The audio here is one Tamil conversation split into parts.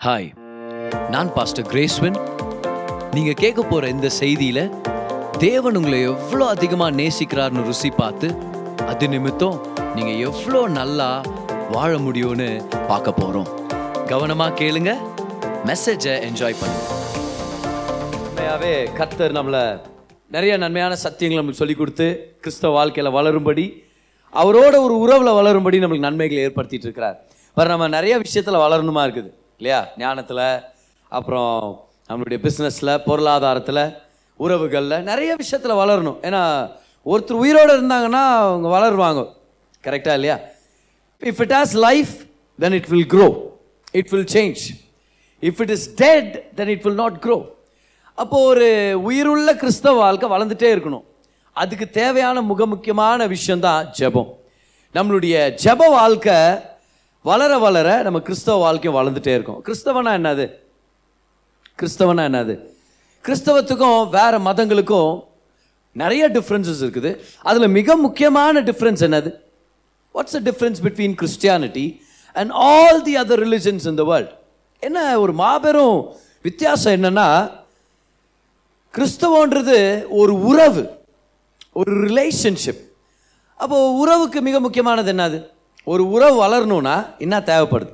ஹாய் நான் பாஸ்டர் கிரேஸ்வன் நீங்கள் கேட்க போகிற இந்த செய்தியில் தேவன் உங்களை எவ்வளோ அதிகமாக நேசிக்கிறார்னு ருசி பார்த்து அது நிமித்தம் நீங்கள் எவ்வளோ நல்லா வாழ முடியும்னு பார்க்க போகிறோம் கவனமாக கேளுங்க மெசேஜை என்ஜாய் பண்ணுங்க. உண்மையாகவே கர்த்தர் நம்மளை நிறைய நன்மையான சத்தியங்களை நம்மளுக்கு சொல்லிக் கொடுத்து கிறிஸ்தவ வாழ்க்கையில் வளரும்படி அவரோட ஒரு உறவில் வளரும்படி நம்மளுக்கு நன்மைகளை ஏற்படுத்திட்டு இருக்கிறார். வேறு நம்ம நிறைய விஷயத்தில் வளரணுமா இருக்குது? இல்லையா? ஞானத்தில் அப்புறம் நம்மளுடைய பிஸ்னஸில் பொருளாதாரத்தில் உறவுகளில் நிறைய விஷயத்தில் வளரணும். ஏன்னா ஒருத்தர் உயிரோடு இருந்தாங்கன்னா அவங்க வளருவாங்க. கரெக்டாக இல்லையா? If it has life then it will grow it will change if it is dead then it will not grow அப்போது ஒரு உயிருள்ள கிறிஸ்தவ வாழ்க்கை வளர்ந்துட்டே இருக்கணும். அதுக்கு தேவையான முக முக்கியமான விஷயம்தான் ஜெபம். நம்மளுடைய ஜெப வாழ்க்கை வளர வளர நம்ம கிறிஸ்தவ வாழ்க்கையும் வளர்ந்துட்டே இருக்கும். கிறிஸ்தவனா என்னது? கிறிஸ்தவனா என்னது? கிறிஸ்தவத்துக்கும் வேற மதங்களுக்கும் நிறைய டிஃப்ரென்சஸ் இருக்குது. அதில் மிக முக்கியமான டிஃப்ரென்ஸ் என்னது? What's a difference between Christianity and all the other religions in the world என்ன ஒரு மாபெரும் வித்தியாசம் என்னன்னா கிறிஸ்தவன்றது ஒரு உறவு ஒரு ரிலேஷன்ஷிப் அப்போது உறவுக்கு மிக முக்கியமானது என்னது? ஒரு உறவு வளரணும்னா என்ன தேவைப்படுது?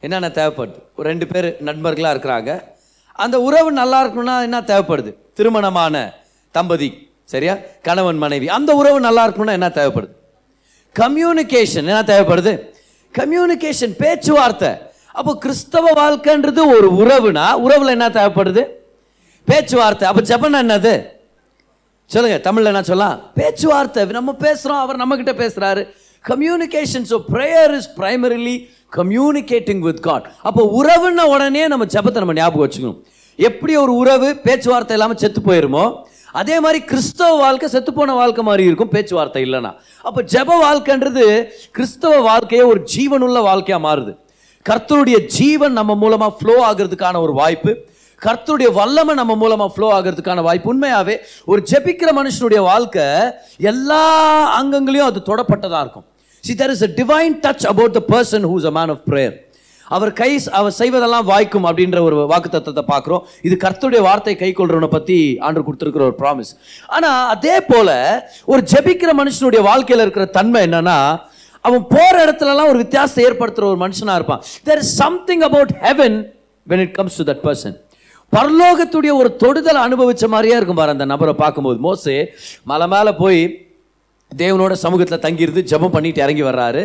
என்னென்ன தேவைப்படுது? ஒரு ரெண்டு பேர் நண்பர்களாக இருக்கிறாங்க. அந்த உறவு நல்லா இருக்கணும்னா என்ன தேவைப்படுது? திருமணமான தம்பதி சரியா? கணவன் மனைவி. அந்த உறவு நல்லா இருக்கணும்னா என்ன தேவைப்படுது? கம்யூனிகேஷன் என்ன தேவைப்படுது? கம்யூனிகேஷன் பேச்சுவார்த்தை. அப்போ கிறிஸ்தவ வாழ்க்கைன்றது ஒரு உறவுனா உறவுல என்ன தேவைப்படுது? பேச்சுவார்த்தை. அப்போ ஜெபம் என்னது? சொல்லுங்க தமிழ்ல என்ன சொல்லலாம்? பேச்சுவார்த்தை. நம்ம பேசுறோம் அவர் நம்ம கிட்ட பேசுறாரு. Communication so prayer is primarily communicating with God அப்போ உறவுன்ன உடனே நம்ம ஜெபத்தை நம்ம ஞாபகம் வச்சுக்கணும். எப்படி ஒரு உறவு பேச்சுவார்த்தை இல்லாமல் செத்து போயிருமோ அதே மாதிரி கிறிஸ்தவ வாழ்க்கை செத்து போன வாழ்க்கை மாதிரி இருக்கும் பேச்சுவார்த்தை இல்லைன்னா. அப்போ ஜெப வாழ்க்கைன்றது கிறிஸ்தவ வாழ்க்கையே ஒரு ஜீவனுள்ள வாழ்க்கையாக மாறுது. கர்த்தருடைய ஜீவன் நம்ம மூலமாக ஃப்ளோ ஆகிறதுக்கான ஒரு வாய்ப்பு. கர்த்தருடைய வல்லமை நம்ம மூலமாக ஃப்ளோ ஆகிறதுக்கான வாய்ப்பு. உண்மையாகவே ஒரு ஜெபிக்கிற மனுஷனுடைய வாழ்க்கை எல்லா அங்கங்களையும் அது தொடப்பட்டதாக இருக்கும். See there is a divine touch about the person who is a man of prayer அவர் கை அவர் செய்வதெல்லாம் வாய்க்கும் அப்படின்ற ஒரு வாக்குத்தத்தத்தை பார்க்குறோம். இது கர்த்தருடைய வார்த்தை கை கொள்றவனை பற்றி ஆண்டு கொடுத்துருக்கிற ஒரு ப்ராமிஸ் ஆனால் அதே போல் ஒரு ஜெபிக்கிற மனுஷனுடைய வாழ்க்கையில் இருக்கிற தன்மை என்னன்னா அவன் போகிற இடத்துலலாம் ஒரு வித்தியாசத்தை ஏற்படுத்துகிற ஒரு மனுஷனாக இருப்பான். There is something about heaven when it comes to that person பரலோகத்துடைய ஒரு தொடுதல் அனுபவிச்ச மாதிரியே இருக்கும் பாரு அந்த நபரை பார்க்கும்போது. மோசே மலை மேலே போய் தேவனோட சமூகத்தில் தங்கியிருந்து ஜெபம் பண்ணிட்டு இறங்கி வர்றாரு.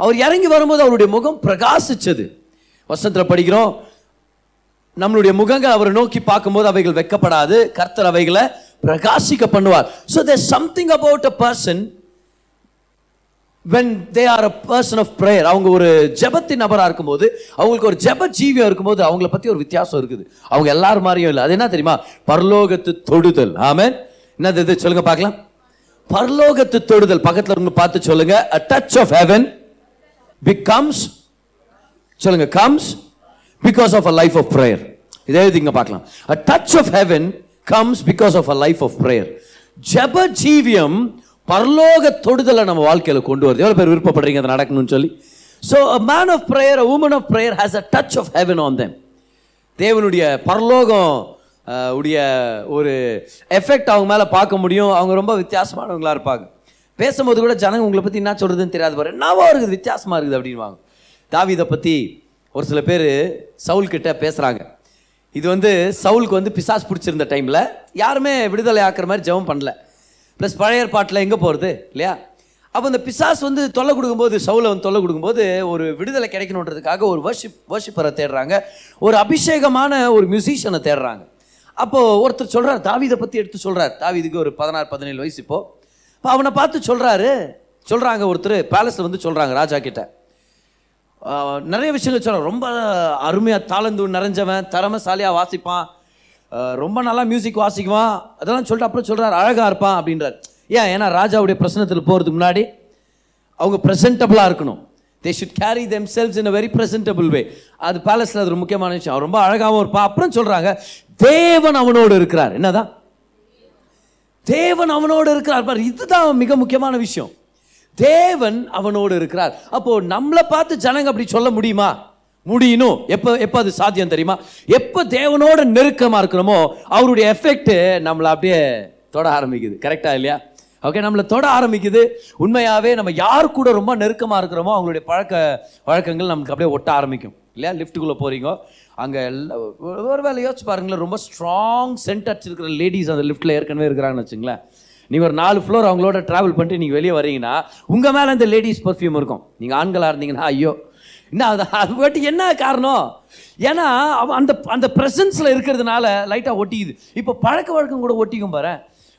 அவர் இறங்கி வரும்போது அவருடைய முகம் பிரகாசிச்சது. வசனத்தில் படிக்கிறோம் நம்மளுடைய முகங்கள் அவரை நோக்கி பார்க்கும்போது அவைகள் வெக்கப்படாது. கர்த்தர் அவைகளை பிரகாசிக்க பண்ணுவார். So there something about a person when they are a person of prayer அவங்க ஒரு ஜபத்தின் நபராக இருக்கும்போது அவங்களுக்கு ஒரு ஜப ஜீவியம் இருக்கும்போது அவங்கள பற்றி ஒரு வித்தியாசம் இருக்குது. அவங்க எல்லார் மாதிரியும் இல்லை. அது என்ன தெரியுமா? பரலோகத்து தொடுதல். ஆமேன். என்னது இது? சொல்லுங்க பார்க்கலாம். பரலோகத்து தொடுதல் பக்கத்தில் இருந்து பார்த்து சொல்லுங்க a touch of heaven becomes சொல்லுங்க comes because of a life of prayer இதை எழுதிங்க பார்க்கலாம் a touch of heaven comes because of a life of prayer ஜப ஜீவியம் பரலோக தொடுதலை நம்ம வாழ்க்கையில் கொண்டு வருது எவ்வளோ பேர் விருப்பப்படுறீங்க அதை நடக்கணும்னு சொல்லி so a man of prayer a woman of prayer has a touch of heaven on them தேவனுடைய பரலோகம் உடைய ஒரு எஃபெக்ட் அவங்க மேலே பார்க்க முடியும். அவங்க ரொம்ப வித்தியாசமானவங்களா இருப்பாங்க. பேசும்போது கூட ஜனங்க உங்களை பற்றி என்ன சொல்கிறதுன்னு தெரியாது பாரு. என்னவோ இருக்குது? வித்தியாசமாக இருக்குது அப்படின்வாங்க தாவிதை பற்றி ஒரு சில பேர் சவுல் கிட்ட பேசுகிறாங்க இது வந்து சவுலுக்கு வந்து பிசாஸ் பிடிச்சிருந்த டைமில் யாருமே விடுதலை ஆக்குற மாதிரி ஜெபம் பண்ணல. ப்ளஸ் பழைய பாட்டில் எங்கே போகிறது இல்லையா? அப்போ இந்த பிசாஸ் வந்து தொல்லை கொடுக்கும்போது சவுலை வந்து தொல்லை கொடுக்கும்போது ஒரு விடுதலை கிடைக்கணுன்றதுக்காக ஒரு வர்ஷிப் வர்ஷிப்பரை தேடுறாங்க. ஒரு அபிஷேகமான ஒரு மியூசிஷியனை தேடுறாங்க. அப்போது ஒருத்தர் சொல்கிறார் தாவீதை பற்றி எடுத்து சொல்கிறார் தாவீதுக்கு ஒரு பதினாறு பதினேழு வயசு இப்போ. அவனை பார்த்து சொல்கிறாரு சொல்கிறாங்க ஒருத்தர் பேலஸில் வந்து சொல்கிறாங்க ராஜா கிட்ட. நிறைய விஷயங்கள் சொல்கிறான் ரொம்ப அருமையாக தாளந்து நிறைஞ்சவன் திறமைசாலியாக வாசிப்பான். ரொம்ப நல்லா மியூசிக் வாசிக்குவான். அதெல்லாம் சொல்லிட்டு அப்புறம் சொல்கிறார் அழகாக இருப்பான் அப்படின்றார். ஏன்? ஏன்னா ராஜாவுடைய பிரசனத்தில் போகிறதுக்கு முன்னாடி அவங்க ப்ரெசன்டபுளாக இருக்கணும். They should carry themselves in a very presentable way அது பேலஸில் அது ஒரு முக்கியமான விஷயம். அவன் ரொம்ப அழகாகவும் இருப்பான். அப்புறம் சொல்கிறாங்க தேவன் அவனோடு இருக்கிறார். என்னதான்? தேவன் அவனோடு இருக்கிறார். பாரு இதுதான் மிக முக்கியமான விஷயம். தேவன் அவனோடு இருக்கிறார். அப்போ நம்மளை பார்த்து ஜனங்க அப்படி சொல்ல முடியுமா? முடியணும். எப்போ எப்போ அது சாத்தியம் தெரியுமா? எப்போ தேவனோட நெருக்கமாக இருக்கிறோமோ அவருடைய எஃபெக்ட் நம்மளை அப்படியே தொட ஆரம்பிக்குது. கரெக்டாக இல்லையா? ஓகே நம்மளை தொட ஆரம்பிக்குது. உண்மையாகவே நம்ம யார் கூட ரொம்ப நெருக்கமாக இருக்கிறோமோ அவங்களுடைய பழக்க வழக்கங்கள் நமக்கு அப்படியே ஒட்ட ஆரம்பிக்கும். இல்லையா? லிஃப்ட்டுக்குள்ளே போகிறீங்க அங்கே ஒரு வேலை யோசிச்சு பாருங்களேன் ரொம்ப ஸ்ட்ராங் சென்ட் அடிச்சிருக்கிற லேடிஸ் அந்த லிஃப்ட்டில் ஏற்கனவே இருக்கிறாங்கன்னு வச்சுங்களேன். நீங்கள் ஒரு நாலு ஃப்ளோர் அவங்களோட ட்ராவல் பண்ணிட்டு நீங்கள் வெளியே வரீங்கன்னா உங்கள் மேலே அந்த லேடிஸ் பர்ஃப்யூம் இருக்கும். நீங்கள் ஆண்களாக இருந்தீங்கன்னா ஐயோ. என்ன அது அது பட்டு என்ன காரணம்? ஏன்னா அவ அந்த அந்த ப்ரெசன்ஸில் இருக்கிறதுனால லைட்டாக ஒட்டிக்குது. இப்போ பழக்க வழக்கம் கூட ஒட்டிக்கும் பாரு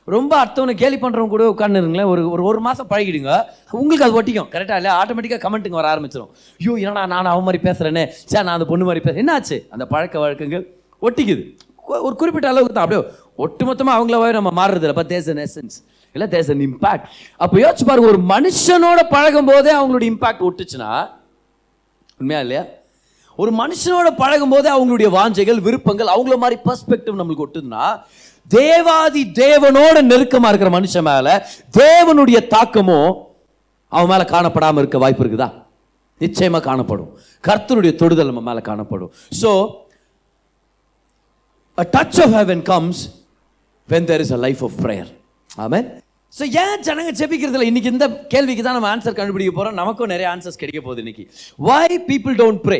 ரொம்ப அடுத்தவனை கேலி பண்ணுறவங்க கூட உட்காந்துருங்களேன் ஒரு ஒரு ஒரு மாதம் பழகிடுங்க. உங்களுக்கு அது ஒட்டிக்கும். கரெக்டாக இல்லையா ஆட்டோமேட்டிக்காக கமெண்ட்டுங்க வர ஆரம்பிச்சிடும் ஐயோ என்னடா நான் அவன் மாதிரி பேசுகிறேனே சே நான் அந்த பொண்ணு மாதிரி பேசுகிறேன் என்னாச்சு? அந்த பழக்க வழக்கங்கள் ஒட்டிக்குது. ஒரு குறிப்பிட்ட அளவுக்கு தான். அப்படியே ஒட்டுமொத்தமாக அவங்களாவே நம்ம மாறுறது இல்லை. தேஸ் அன் எசன்ஸ் இல்லை தேஸ் அன் இம்பாக்ட் அப்போ யோசிச்சு பாருங்க ஒரு மனுஷனோட பழகும் போதே அவங்களுடைய இம்பாக்ட் ஒட்டுச்சுன்னா உண்மையா இல்லையா? ஒரு மனுஷனோட பழகும் போதே அவங்களுடைய வாஞ்சைகள் விருப்பங்கள் அவங்கள மாதிரி பர்ஸ்பெக்டிவ் நம்மளுக்கு ஒட்டுதுன்னா தேவாதி தேவனோட நெருக்கமா இருக்கிற மனுஷன் மேல தேவனுடைய தாக்கமும் அவன் மேல காணப்படாம இருக்க வாய்ப்பு இருக்குதா? நிச்சயமா காணப்படும். கர்த்தருடைய தொடுதல் நம்ம மேல காணப்படும். So a touch of heaven comes when there is a life of prayer amen so ஏன் ஜனங்க ஜெபிக்கிறதுல இன்னைக்கு இந்த கேள்விக்கு தான் நம்ம ஆன்சர் கண்டுபிடிக்க போகிறோம் நமக்கும் நிறைய ஆன்சர்ஸ் கிடைக்க போகுது இன்னைக்கு. வை பீப்புள் டோன்ட் ப்ரே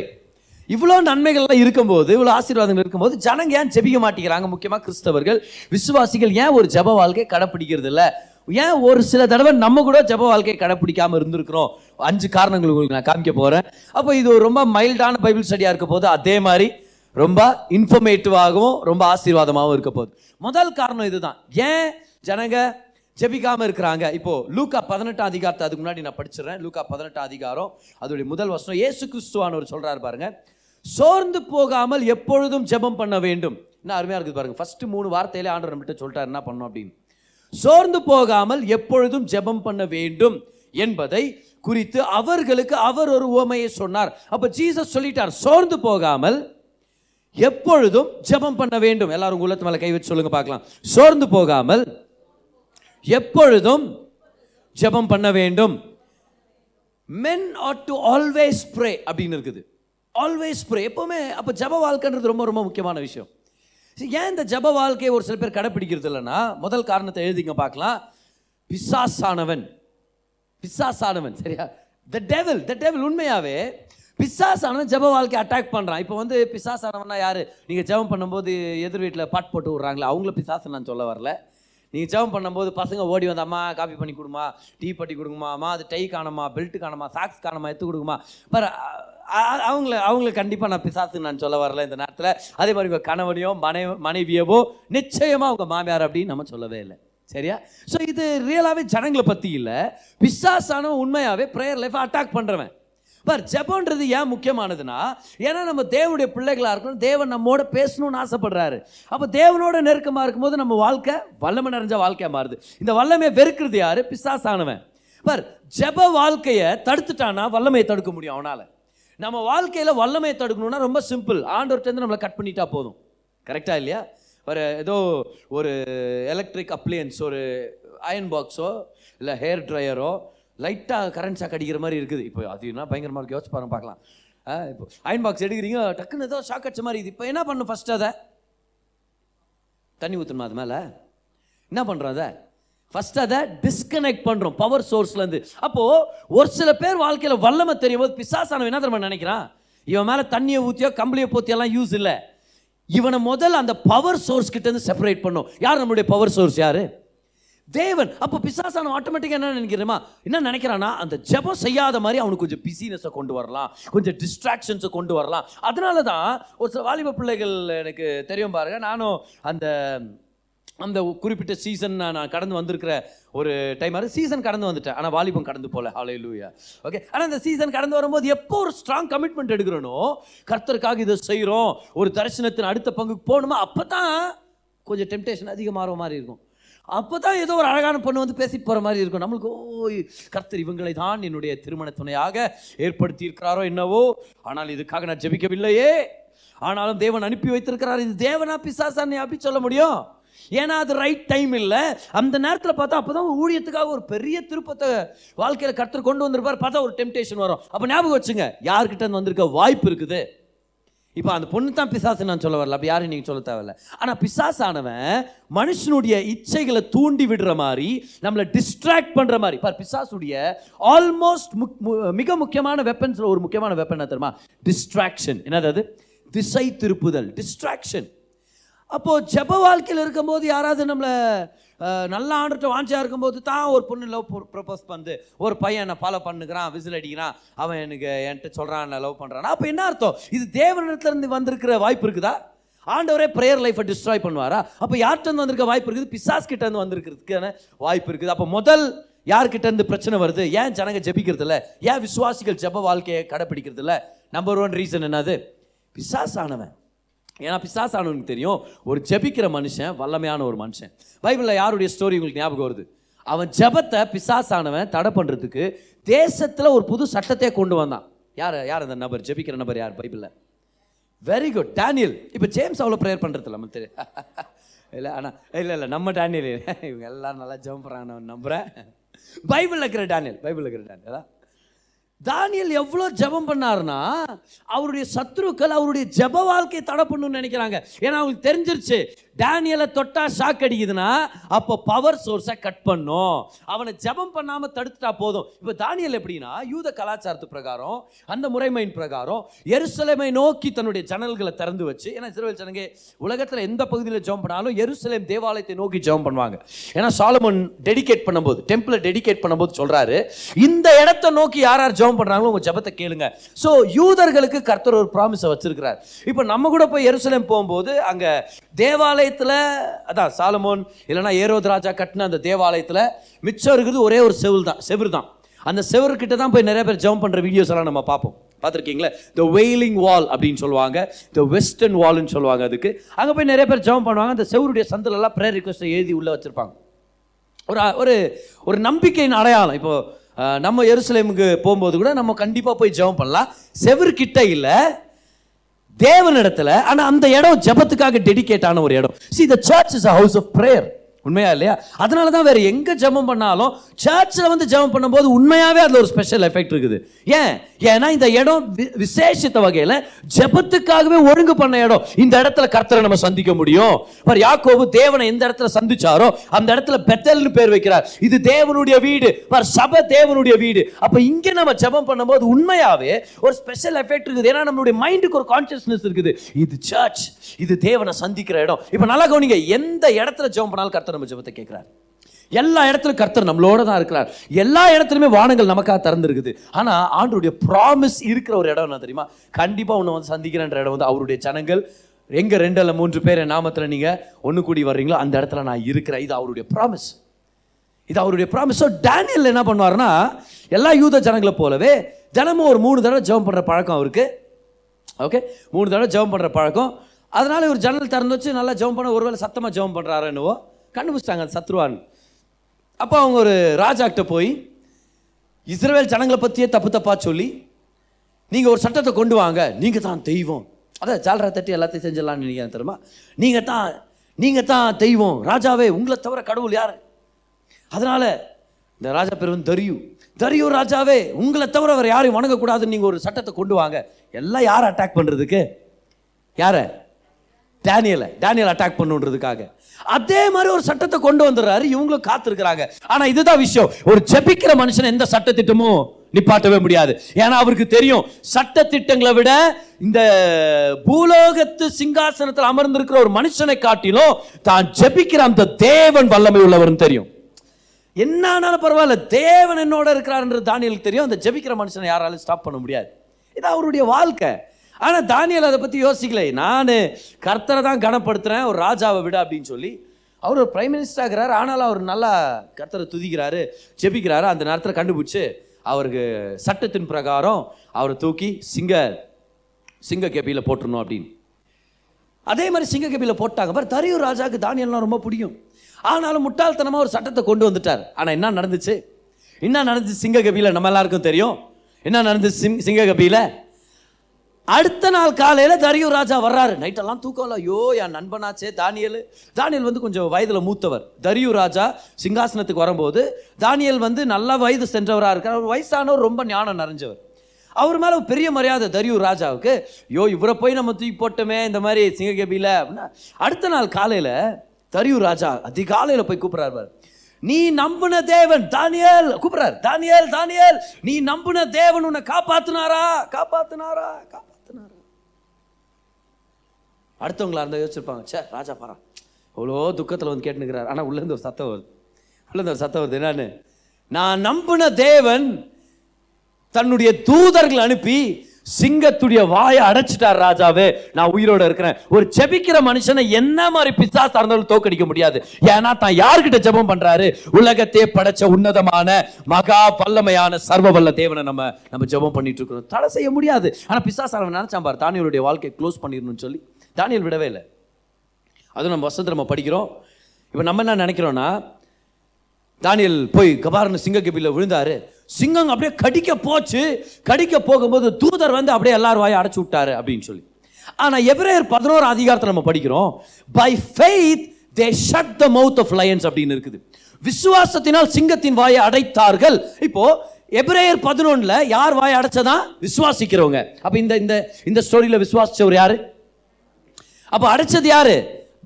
இவ்வளோ நன்மைகள்லாம் இருக்கும்போது இவ்வளோ ஆசீர்வாதங்கள் இருக்கும்போது ஜனங்க ஏன் ஜெபிக்க மாட்டேங்கிறாங்க? முக்கியமாக கிறிஸ்தவர்கள். விசுவாசிகள் ஏன் ஒரு ஜப வாழ்க்கையை கடைப்பிடிக்கிறது இல்லை? ஏன் ஒரு சில தடவை நம்ம கூட ஜெப வாழ்க்கையை கடைப்பிடிக்காம இருந்திருக்கிறோம்? அஞ்சு காரணங்கள் உங்களுக்கு நான் காமிக்க போகிறேன் அப்போ இது ஒரு ரொம்ப மைல்டான பைபிள் ஸ்டடியாக இருக்க போது அதே மாதிரி ரொம்ப இன்ஃபர்மேட்டிவாகவும் ரொம்ப ஆசீர்வாதமாகவும் இருக்க போகுது முதல் காரணம் இதுதான். ஏன் ஜனங்க ஜெபிக்காம இருக்கிறாங்க? இப்போ லூக்கா பதினெட்டாம் அதிகாரத்தை அதுக்கு முன்னாடி நான் படிச்சிடுறேன். லூக்கா பதினெட்டாம் அதிகாரம் அதோடைய முதல் வசனம் ஏசு கிறிஸ்துவானவர் சொல்றாரு பாருங்க. சோர்ந்து போகாமல் எப்பொழுதும் ஜெபம் பண்ண வேண்டும். என்ன அருமையாக இருக்குது பாருங்க. ஃபர்ஸ்ட் மூணு வார்த்தையிலே ஆண்டவர் நம்மகிட்ட சொல்லிட்டார் என்ன பண்ணோம் அப்படின்னு. சோர்ந்து போகாமல் எப்பொழுதும் ஜெபம் பண்ண வேண்டும் என்பதை குறித்து அவர்களுக்கு அவர் ஒரு உவமையை சொன்னார். அப்போ ஜீசஸ் சொல்லிட்டார் சோர்ந்து போகாமல் எப்பொழுதும் ஜெபம் பண்ண வேண்டும். எல்லாரும் உள்ளத்து மேலே கை வச்சு சொல்லுங்க பார்க்கலாம். சோர்ந்து போகாமல் எப்பொழுதும் ஜெபம் பண்ண வேண்டும். Men ought to always pray அப்படின்னு இருக்குது. ஆல்வேஸ் ப்ரே எப்போவுமே அப்போ ஜப வாழ்க்கைன்றது ரொம்ப ரொம்ப முக்கியமான விஷயம். ஏன் இந்த ஜப வாழ்க்கையை ஒரு சில பேர் கடைப்பிடிக்கிறது இல்லைன்னா முதல் காரணத்தை எழுதிங்க பார்க்கலாம். பிசாசானவன். பிசாசானவன் சரியா? த டெவில் த டெவில் உண்மையாகவே பிசாசானவன் ஜெப வாழ்க்கை அட்டாக் பண்ணுறான் இப்போ வந்து பிசாசானவனா யார்? நீங்கள் ஜெபம் பண்ணும்போது எதிர் வீட்டில் பாட் போட்டு விட்றாங்களே அவங்கள பிசாசு நான் சொல்ல வரல. நீங்கள் ஜெபம் பண்ணும்போது பசங்க ஓடி வந்து அம்மா காப்பி பண்ணி கொடுமா டீ பட்டி கொடுங்கம்மா அம்மா அது டை காணுமா பெல்ட் காணுமா சாக்ஸ் காணுமா எடுத்து கொடுக்குமா பர் அவங்கள அவங்கள கண்டிப்பாக நான் பிசாசுன்னு நான் சொல்ல வரல இந்த நேரத்தில். அதே மாதிரி உங்கள் கணவனையோ மனைவி மனைவியவோ நிச்சயமாக உங்கள் மாமியார் அப்படின்னு நம்ம சொல்லவே இல்லை. சரியா? ஸோ இது ரியலாகவே ஜனங்களை பற்றி இல்லை. பிசாசானவன் உண்மையாகவே ப்ரேயர் லைஃப்பை அட்டாக் பண்ணுறவன் பார் ஜெபம்ன்றது ஏன் முக்கியமானதுன்னா ஏன்னா நம்ம தேவனுடைய பிள்ளைகளாக இருக்கணும் தேவன் நம்மோட பேசணும்னு ஆசைப்படுறாரு. அப்போ தேவனோட நெருக்கமாக இருக்கும்போது நம்ம வாழ்க்கை வல்லமை நிறைஞ்ச வாழ்க்கையாக மாறுது. இந்த வல்லமையை வெறுக்கிறது யார்? பிசாசானவன். பார் ஜெப வாழ்க்கையை தடுத்துட்டானா வல்லமையை தடுக்க முடியும் அவனால். நம்ம வாழ்க்கையில் வல்லமையை தடுக்கணும்னா ரொம்ப சிம்பிள் ஆண்டவர்கிட்ட நம்மளை கட் பண்ணிட்டா போதும். கரெக்டாக இல்லையா? ஒரு ஏதோ ஒரு எலக்ட்ரிக் அப்ளையன்ஸ் ஒரு அயன் பாக்ஸோ இல்லை ஹேர் ட்ரையரோ லைட்டாக கரண்ட் ஷாக் அடிக்கிற மாதிரி இருக்குது. இப்போ அது என்ன பயங்கரமாக இருக்கு? யோசிச்சு பாருங்க பார்க்கலாம். ஆ, இப்போ அயன் பாக்ஸ் எடுக்கிறீங்க டக்குன்னு ஏதோ ஷாக் அடிச்ச மாதிரி இது இப்போ என்ன பண்ணும் ஃபர்ஸ்ட் அதை? தண்ணி ஊற்றணுமா அது மேலே? என்ன பண்ணுறோம் அதை? ஃபஸ்ட் அதை டிஸ்கனெக்ட் பண்ணுறோம் பவர் சோர்ஸ்லேருந்து அப்போது ஒரு சில பேர் வாழ்க்கையில் வல்லமை தெரியும் போது பிசாசானவன் என்ன தெரியுமா நினைக்கிறான்? இவன் மேலே தண்ணியை ஊற்றியோ கம்பளியை போத்தியெல்லாம் யூஸ் இல்லை. இவனை முதல்ல அந்த பவர் சோர்ஸ் கிட்டேருந்து செப்பரேட் பண்ணும். யார் நம்மளுடைய பவர் சோர்ஸ் யார்? தேவன். அப்போ பிசாசான ஆட்டோமேட்டிக்காக என்ன நினைக்கிறேமா என்ன நினைக்கிறான்னா அந்த ஜெபம் செய்யாத மாதிரி அவனுக்கு கொஞ்சம் பிஸினஸை கொண்டு வரலாம். கொஞ்சம் டிஸ்ட்ராக்ஷன்ஸை கொண்டு வரலாம். அதனால தான் ஒரு சில வாலிப பிள்ளைகள் எனக்கு தெரியும் பாருங்க. நானும் அந்த அந்த குறிப்பிட்ட சீசன் நான் கடந்து வந்திருக்கிற ஒரு டைம் சீசன் கடந்து வந்துட்டேன். ஆனால் வாலிபம் கடந்து போல. ஹாலே லூயா ஓகே ஆனால் அந்த சீசன் கடந்து வரும்போது எப்போ ஒரு ஸ்ட்ராங் கமிட்மெண்ட் எடுக்கிறனோ கர்த்தருக்காக இதை செய்கிறோம் ஒரு தரிசனத்தின் அடுத்த பங்குக்கு போகணுமா? அப்போ தான் கொஞ்சம் டெம்டேஷன் அதிகமாகிற மாதிரி இருக்கும். அப்போ தான் ஏதோ ஒரு அழகான பொண்ணு வந்து பேசிட்டு போகிற மாதிரி இருக்கும். நம்மளுக்கு ஓ கர்த்தர் இவங்களை தான் என்னுடைய திருமண துணையாக ஏற்படுத்தி இருக்கிறாரோ என்னவோ? ஆனால் இதுக்காக நான் ஜெபிக்கவில்லையே. ஆனாலும் தேவன் அனுப்பி வைத்திருக்கிறார். இது தேவனா பிசாசான்னு அப்படி சொல்ல முடியும்? ஏன்னா அது ரைட் டைம் இல்லை. அந்த நேரத்தில் பார்த்தா அப்போ தான் ஊழியத்துக்காக ஒரு பெரிய திருப்பத்தை வாழ்க்கையில் கருத்து கொண்டு வந்திருப்பார். பார்த்தா ஒரு டெம்டேஷன் வரும். அப்போ ஞாபகம் வச்சுங்க யார்கிட்ட வந்திருக்க வாய்ப்பு இருக்குது? இப்போ அந்த பொண்ணு தான் பிசாசு நான் சொல்ல வரல. அப்போ யாரும் நீங்கள் சொல்ல தேவையில்ல. ஆனால் பிசாசானவன் மனுஷனுடைய இச்சைகளை தூண்டி விடுற மாதிரி நம்மளை டிஸ்ட்ராக்ட் பண்ணுற மாதிரி. பார் பிசாசுடைய ஆல்மோஸ்ட் முக் மிக முக்கியமான வெப்பன்ஸில் ஒரு முக்கியமான வெப்பன் என்ன தெரியுமா? டிஸ்ட்ராக்ஷன் என்னது அது? திசை திருப்புதல். டிஸ்ட்ராக்ஷன் அப்போது ஜெப வாழ்க்கையில் இருக்கும்போது யாராவது நம்மளை நல்லா நல்ல ஆண்டுட்டு வாஞ்சியா இருக்கும்போது தான் ஒரு பொண்ணு லவ் ப்ரப்போஸ் பண்ணுது. ஒரு பையன் என்னை ஃபாலோ பண்ணுகிறான் விசில் அடிக்கிறான் அவன் எனக்கு என்கிட்ட சொல்கிறான் நான் லவ் பண்ணுறான் அப்போ என்ன அர்த்தம்? இது தேவனிடத்துலேருந்து வந்திருக்கிற வாய்ப்பு இருக்குதா? ஆண்டவரே ப்ரேயர் லைஃப்பை டிஸ்ட்ராய் பண்ணுவாரா? அப்போ யார்கிட்ட வந்திருக்க வாய்ப்பு இருக்குது? பிசாஸ் கிட்டேருந்து வந்திருக்கிறதுக்கான வாய்ப்பு இருக்குது. அப்போ முதல் யார்கிட்ட இருந்து பிரச்சனை வருது? ஏன் ஜனங்க ஜெபிக்கிறது இல்லை ஏன் விசுவாசிகள் ஜெப வாழ்க்கையை கடைப்பிடிக்கிறது இல்லை நம்பர் ஒன் ரீசன் என்னது? பிசாஸ் ஆனவன் ஏன்னா பிசாசானவனுக்கு தெரியும் ஒரு ஜெபிக்கிற மனுஷன் வல்லமையான ஒரு மனுஷன். பைபிளில் யாருடைய ஸ்டோரி உங்களுக்கு ஞாபகம் வருது? அவன் ஜெபத்தை பிசாசானவன் தடை பண்ணுறதுக்கு தேசத்தில் ஒரு புது சட்டத்தை கொண்டு வந்தான். யார் யார் அந்த நபர்? ஜெபிக்கிற நபர் யார் பைபிளில்? வெரி குட் டேனியல் இப்போ ஜேம்ஸ் அவ்வளோ ப்ரேயர் பண்ணுறதில்ல நம்ம தெரியும் இல்லை ஆனால் இல்லை இல்லை நம்ம டேனியல் இவங்க எல்லாரும் நல்லா ஜெபம் பண்ணுறாங்க நம்புகிறேன் பைபிளில் இருக்கிற டேனியல் பைபிளில் இருக்கிற டேனியலா தானியல் எவ்வளோ ஜெபம் பண்ணாருன்னா அவருடைய சத்ருக்கள் அவருடைய ஜெப வாழ்க்கையை தடை பண்ணணும்னு நினைக்கிறாங்க. ஏன்னா அவங்களுக்கு தெரிஞ்சிருச்சு டேனியலை தொட்டா ஷாக் அடிக்குதுன்னா அப்போ பவர் சோர்ஸை கட் பண்ணும். அவனை ஜெபம் பண்ணாமல் தடுத்துட்டா போதும். இப்போ தானியல் எப்படின்னா யூத கலாச்சாரத்து பிரகாரம் அந்த முறைமையின் பிரகாரம் எருசலேமை நோக்கி தன்னுடைய ஜன்னல்களை திறந்து வச்சு ஏன்னா இஸ்ரவேல் ஜனங்க உலகத்தில் எந்த பகுதியில் ஜெபம் பண்ணாலும் எருசலேம் தேவாலயத்தை நோக்கி ஜெபம் பண்ணுவாங்க. ஏன்னா சாலமன் டெடிகேட் பண்ணும்போது டெம்பிளை டெடிகேட் பண்ணும்போது சொல்கிறாரு இந்த இடத்த நோக்கி யார் யார் ஜெபம் பண்ணுறாங்களோ உங்கள் ஜெபத்தை கேளுங்க. ஸோ யூதர்களுக்கு கர்த்தர் ஒரு ப்ராமிஸை வச்சிருக்கிறார். இப்போ நம்ம கூட போய் எருசலேம் போகும்போது அங்கே தேவாலய தேவாலயத்தில் அதான் சாலமோன் இல்லைன்னா ஏரோத் ராஜா கட்டின அந்த தேவாலயத்தில் மிச்சம் இருக்குது ஒரே ஒரு செவில் தான் செவுரு தான். அந்த செவருக்கிட்ட தான் போய் நிறைய பேர் ஜெபம் பண்ணுற வீடியோஸ் எல்லாம் நம்ம பார்ப்போம். பார்த்துருக்கீங்களா? த வெயிலிங் வால் அப்படின்னு சொல்லுவாங்க. த வெஸ்டர்ன் வால்னு சொல்லுவாங்க அதுக்கு. அங்கே போய் நிறைய பேர் ஜெபம் பண்ணுவாங்க. அந்த செவருடைய சந்திலெல்லாம் ப்ரேயர் ரிக்வஸ்ட்டை எழுதி உள்ளே வச்சுருப்பாங்க. ஒரு ஒரு ஒரு நம்பிக்கையின் அடையாளம். இப்போது நம்ம எருசலேமுக்கு போகும்போது கூட நம்ம கண்டிப்பாக போய் ஜெபம் பண்ணலாம். செவுரு கிட்ட இல்லை தேவனிடத்துல ஆனா அந்த இடம் ஜெபத்துக்காக டெடிகேட் ஆன ஒரு இடம். See the church is a house of prayer. உண்மையா இல்லையா? அதனால தான் வேறு எங்கே ஜெபம் பண்ணாலும் சர்ச்சில் வந்து ஜெபம் பண்ணும்போது உண்மையாகவே அதில் ஒரு ஸ்பெஷல் எஃபெக்ட் இருக்குது. ஏன்? ஏன்னா இந்த இடம் வி- விசேஷித்த வகையில் ஜெபத்துக்காகவே ஒழுங்கு பண்ண இடம். இந்த இடத்துல கர்த்தரை நம்ம சந்திக்க முடியும். பார் யாக்கோபு தேவனை எந்த இடத்துல சந்திச்சாரோ அந்த இடத்துல பெத்தல்னு பேர் வைக்கிறார். இது தேவனுடைய வீடு. பார் சபை தேவனுடைய வீடு. அப்போ இங்கே நம்ம ஜெபம் பண்ணும்போது உண்மையாகவே ஒரு ஸ்பெஷல் எஃபெக்ட் இருக்குது. ஏன்னா நம்மளுடைய மைண்டுக்கு ஒரு கான்சியஸ்னஸ் இருக்குது. இது சர்ச் இது தேவனை சந்திக்கிற இடம். இப்போ நல்லா கவனிங்க. எந்த இடத்துல ஜபம் பண்ணாலும் கர்த்தர் நம்ம ஜெபத்தை கேட்கிறார். எல்லா இடத்துலயும் கர்த்தர் நம்மளோட தான் இருக்கிறார். எல்லா இடத்துலயுமே வானங்கள் நமக்காக திறந்துருக்குது. ஆனா ஆண்டுடைய ப்ராமிஸ் இருக்கிற ஒரு இடம் என்ன தெரியுமா? கண்டிப்பாக உன்னை வந்து சந்திக்கிறன்ற இடம் வந்து அவருடைய ஜனங்கள். எங்க ரெண்டு அல்ல மூன்று பேர் என் நாமத்தில் நீங்க ஒன்று கூடி வர்றீங்களோ அந்த இடத்துல நான் இருக்கிறேன். இது அவருடைய ப்ராமிஸ் இது அவருடைய ப்ராமிஸ் ஸோ டேனியல் என்ன பண்ணுவாருன்னா எல்லா யூத ஜனங்களை போலவே தினமும் ஒரு மூணு தடவை ஜெபம் பண்ற பழக்கம் அவருக்கு. ஓகே மூணு தடவை ஜெபம் பண்ற பழக்கம். அதனால இவர் ஜன்னல் திறந்து வச்சு நல்லா ஜெபம் பண்ண ஒருவேளை சத்தமா ஜெபம் பண்ணுறாரு என்னவோ கண்டுபிடிச்சிட்டாங்க அது சத்ருவான். அப்போ அவங்க ஒரு ராஜாக்கிட்ட போய் இஸ்ரவேல் ஜனங்களை பற்றியே தப்பு தப்பாக சொல்லி நீங்கள் ஒரு சட்டத்தை கொண்டு வாங்க நீங்கள் தான் தெய்வம். அதான் ஜாலரா தட்டி எல்லாத்தையும் செஞ்சிடலாம்னு நினைக்கிறேன் தெரியுமா? நீங்கள் தான் நீங்கள் தான் தெய்வம். ராஜாவே உங்களை தவிர கடவுள் யார்? அதனால் இந்த ராஜா பேர் வந்து தரியு. தரியு ராஜாவே உங்களை தவிர வேறு யாரையும் வணங்கக்கூடாதுன்னு நீங்கள் ஒரு சட்டத்தை கொண்டு வாங்க. எல்லாம் யாரை அட்டாக் பண்ணுறதுக்கு யாரை? டேனியலை. டேனியல் அட்டாக் பண்ணுன்றதுக்காக. அதே மாதிரி ஒரு சட்டத்தை கொண்டு வந்துடுறாரு. இவங்களும் காத்திருக்கிறாங்க. ஆனா இதுதான் விஷயம். ஒரு ஜெபிக்கிற மனுஷன் எந்த சட்டத்திட்டமும் நிப்பாட்டவே முடியாது. ஏன்னா அவருக்கு தெரியும் சட்ட திட்டங்களை விட இந்த பூலோகத்து சிங்காசனத்தில் அமர்ந்திருக்கிற ஒரு மனுஷனை காட்டிலும் தான் ஜெபிக்கிற அந்த தேவன் வல்லமை உள்ளவர்னு தெரியும். என்ன ஆனாலும் பரவாயில்ல தேவன் என்னோட இருக்கிறாருன்றது தானியலுக்கு தெரியும். அந்த ஜெபிக்கிற மனுஷனை யாராலும் ஸ்டாப் பண்ண முடியாது. இது அவருடைய வாழ்க்கை. ஆனால் தானியல் அதை பற்றி யோசிக்கலை. நான் கர்த்தரை தான் கனப்படுத்துகிறேன் ஒரு ராஜாவை விட அப்படின்னு சொல்லி. அவர் ஒரு பிரைம் மினிஸ்டர் ஆகிறார். ஆனாலும் அவர் நல்லா கர்த்தரை துதிக்கிறாரு ஜெபிக்கிறாரு. அந்த நேரத்தில் கண்டுபிடிச்சு அவருக்கு சட்டத்தின் பிரகாரம் அவரை தூக்கி சிங்க சிங்க கேபியில் போட்டுருணும் அப்படின்னு. அதே மாதிரி சிங்க கேபியில் போட்டாங்க. பாரு தரியூர் ராஜாவுக்கு தானியல்லாம் ரொம்ப பிடிக்கும். ஆனாலும் முட்டாள்தனமாக ஒரு சட்டத்தை கொண்டு வந்துட்டார். ஆனால் என்ன நடந்துச்சு? என்ன நடந்துச்சு சிங்க கபியில்? நம்ம எல்லாருக்கும் தெரியும். என்ன நடந்துச்சு சிங் சிங்க கபியில்? அடுத்த நாள் காலையில் தரியூர் ராஜா வர்றாரு. நைட்டெல்லாம் தூக்கம் இல்லை. ஐயோ என் நண்பனாச்சே தானியல். தானியல் வந்து கொஞ்சம் வயதில் மூத்தவர். தரியு ராஜா சிங்காசனத்துக்கு வரும்போது தானியல் வந்து நல்ல வயது சென்றவராக இருக்கார். அவர் வயசானவர் ரொம்ப ஞானம் நிறைஞ்சவர். அவர் மேலே ஒரு பெரிய மரியாதை தரியூர் ராஜாவுக்கு. ஐயோ இவரை போய் நம்ம தூக்கி போட்டோமே இந்த மாதிரி சிங்ககபியில் அப்படின்னா அடுத்த நாள் காலையில் தரியூர் ராஜா அதிகாலையில் போய் கூப்பிட்றாரு பாரு. நீ நம்பின தேவன் தானியல் கூப்பிடுறார். தானியல் தானியல் நீ நம்பின தேவன் உன்னை காப்பாத்தினாரா? காப்பாத்தினாரா? அடுத்தவங்களா இருந்தால் யோசிச்சிருப்பாங்க. சே ராஜா பாரா. அவ்வளோ துக்கத்தில் வந்து கேட்டுனுக்கிறார் ஆனால் உள்ளேருந்து ஒரு சத்தம் வருது. உள்ளேருந்து ஒரு சத்தம் வருது. என்னன்னு? நான் நம்பின தேவன் தன்னுடைய தூதர்கள் அனுப்பி சிங்கத்துடைய வாயை அடைச்சிட்டார் ராஜாவே. நான் உயிரோட இருக்கிறேன். ஒரு ஜெபிக்கிற மனுஷனை என்ன மாதிரி பிசா இருந்தாலும் தோக்கடிக்க முடியாது. ஏன்னா தான் யார்கிட்ட ஜெபம் பண்றாரு? உலகத்தே படைச்ச உன்னதமான மகா வல்லமையான சர்வ வல்ல தேவனை நம்ம நம்ம ஜெபம் பண்ணிட்டு இருக்கிறோம். தடை செய்ய முடியாது. ஆனா பிசா அவன் நினைச்சான் பாரு தானியலுடைய வாழ்க்கையை க்ளோஸ் பண்ணிடணும்னு சொல்லி. தானியல் விடவே இல்லை. அதுவும் நம்ம வசந்த நம்ம படிக்கிறோம். இப்போ நம்ம என்ன நினைக்கிறோன்னா தானியல் போய் கபாரன் சிங்க கபில விழுந்தாரு. சிங்கம் அப்படியே கடிக்க போச்சு. கடிக்க போகும்போது தூதர் வந்து அப்படியே எல்லாரும் வாயை அடைச்சி விட்டாரு அப்படின்னு சொல்லி. ஆனா எப்ரேயர் பதினோரு அதிகாரத்தை நம்ம படிக்கிறோம். By faith they shut the mouth of lions அப்படின்னு இருக்குது. விசுவாசத்தினால் சிங்கத்தின் வாயை அடைத்தார்கள். இப்போ எப்ரேயர் பதினொன்னுல யார் வாயை அடைச்சதா? விசுவாசிக்கிறவங்க. அப்ப இந்த இந்த இந்த ஸ்டோரியில விசுவாசிச்சவர் யாரு? அப்போ அடைச்சது யாரு?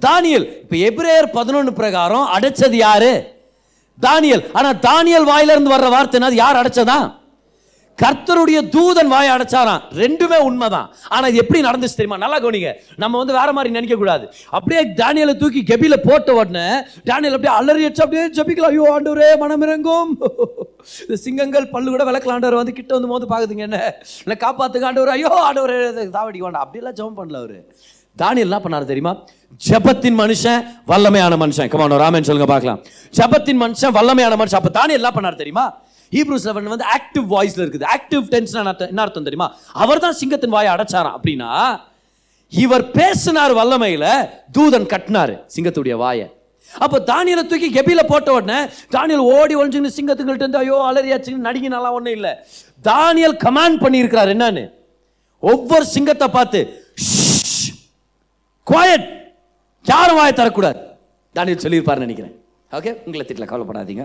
தானியல். இப்போ எப்ரேயர் பதினொன்று பிரகாரம் அடைச்சது யாரு? தானியல். ஆனால் தானியல் வாயிலிருந்து வர்ற வார்த்தை யார் அடைச்சதா? கர்த்தருடைய தூதன் வாயை அடைச்சாராம். ரெண்டுமே உண்மைதான். ஆனால் இது எப்படி நடந்துச்சு தெரியுமா? நல்லா கவனிங்க. நம்ம வந்து வேற மாதிரி நினைக்க கூடாது. அப்படியே தானியலை தூக்கி கெபில போட்ட உடனே தானியல் அப்படியே அலறி அடிச்சு அப்படியே ஜபிக்கலாம் ஐயோ ஆண்டவரே மனமிறங்கும் இந்த சிங்கங்கள் பல்லு கூட விளக்கல. ஆண்டவர் வந்து கிட்ட வந்து மோது பாக்குதுங்க என்ன? இல்லை காப்பாத்துக்கு ஆண்டவர். ஐயோ ஆண்டவர் தாவடிக்க வேண்டாம். அப்படியெல்லாம் ஜெபம் பண்ணல அவரு. தானியல் என்ன பண்ணார் தெரியுமா? ஜபத்தின் மனுஷன் வல்லமையான மனுஷன். கமானோ ராமன் சொல்லுங்க பார்க்கலாம். ஜபத்தின் மனுஷன் வல்லமையான மனுஷன். அப்போ தானியல் என்ன பண்ணார் தெரியுமா? ஹீப்ரூ செவன் வந்து ஆக்டிவ் வாய்ஸ்ல இருக்குது. ஆக்டிவ் டென்ஷன் என்ன அர்த்தம் தெரியுமா? அவர் தான் சிங்கத்தின் வாயை அடைச்சாராம். அப்படின்னா இவர் பேசினார் வல்லமையில தூதன் கட்டினாரு சிங்கத்துடைய வாயை. அப்போ தானியலை தூக்கி கெபில போட்ட உடனே தானியல் ஓடி ஒழிஞ்சுன்னு சிங்கத்துக்கிட்ட இருந்து ஐயோ அலறியாச்சுன்னு நடிகினாலாம் ஒன்றும் இல்லை. தானியல் கமாண்ட் பண்ணியிருக்கிறார் என்னன்னு? ஒவ்வொரு சிங்கத்தை பார்த்து குவாயட் யாரும் வாயை தரக்கூடாது தானியல் சொல்லியிருப்பார்னு நினைக்கிறேன். ஓகே உங்களை திட்டில் கவலைப்படாதீங்க.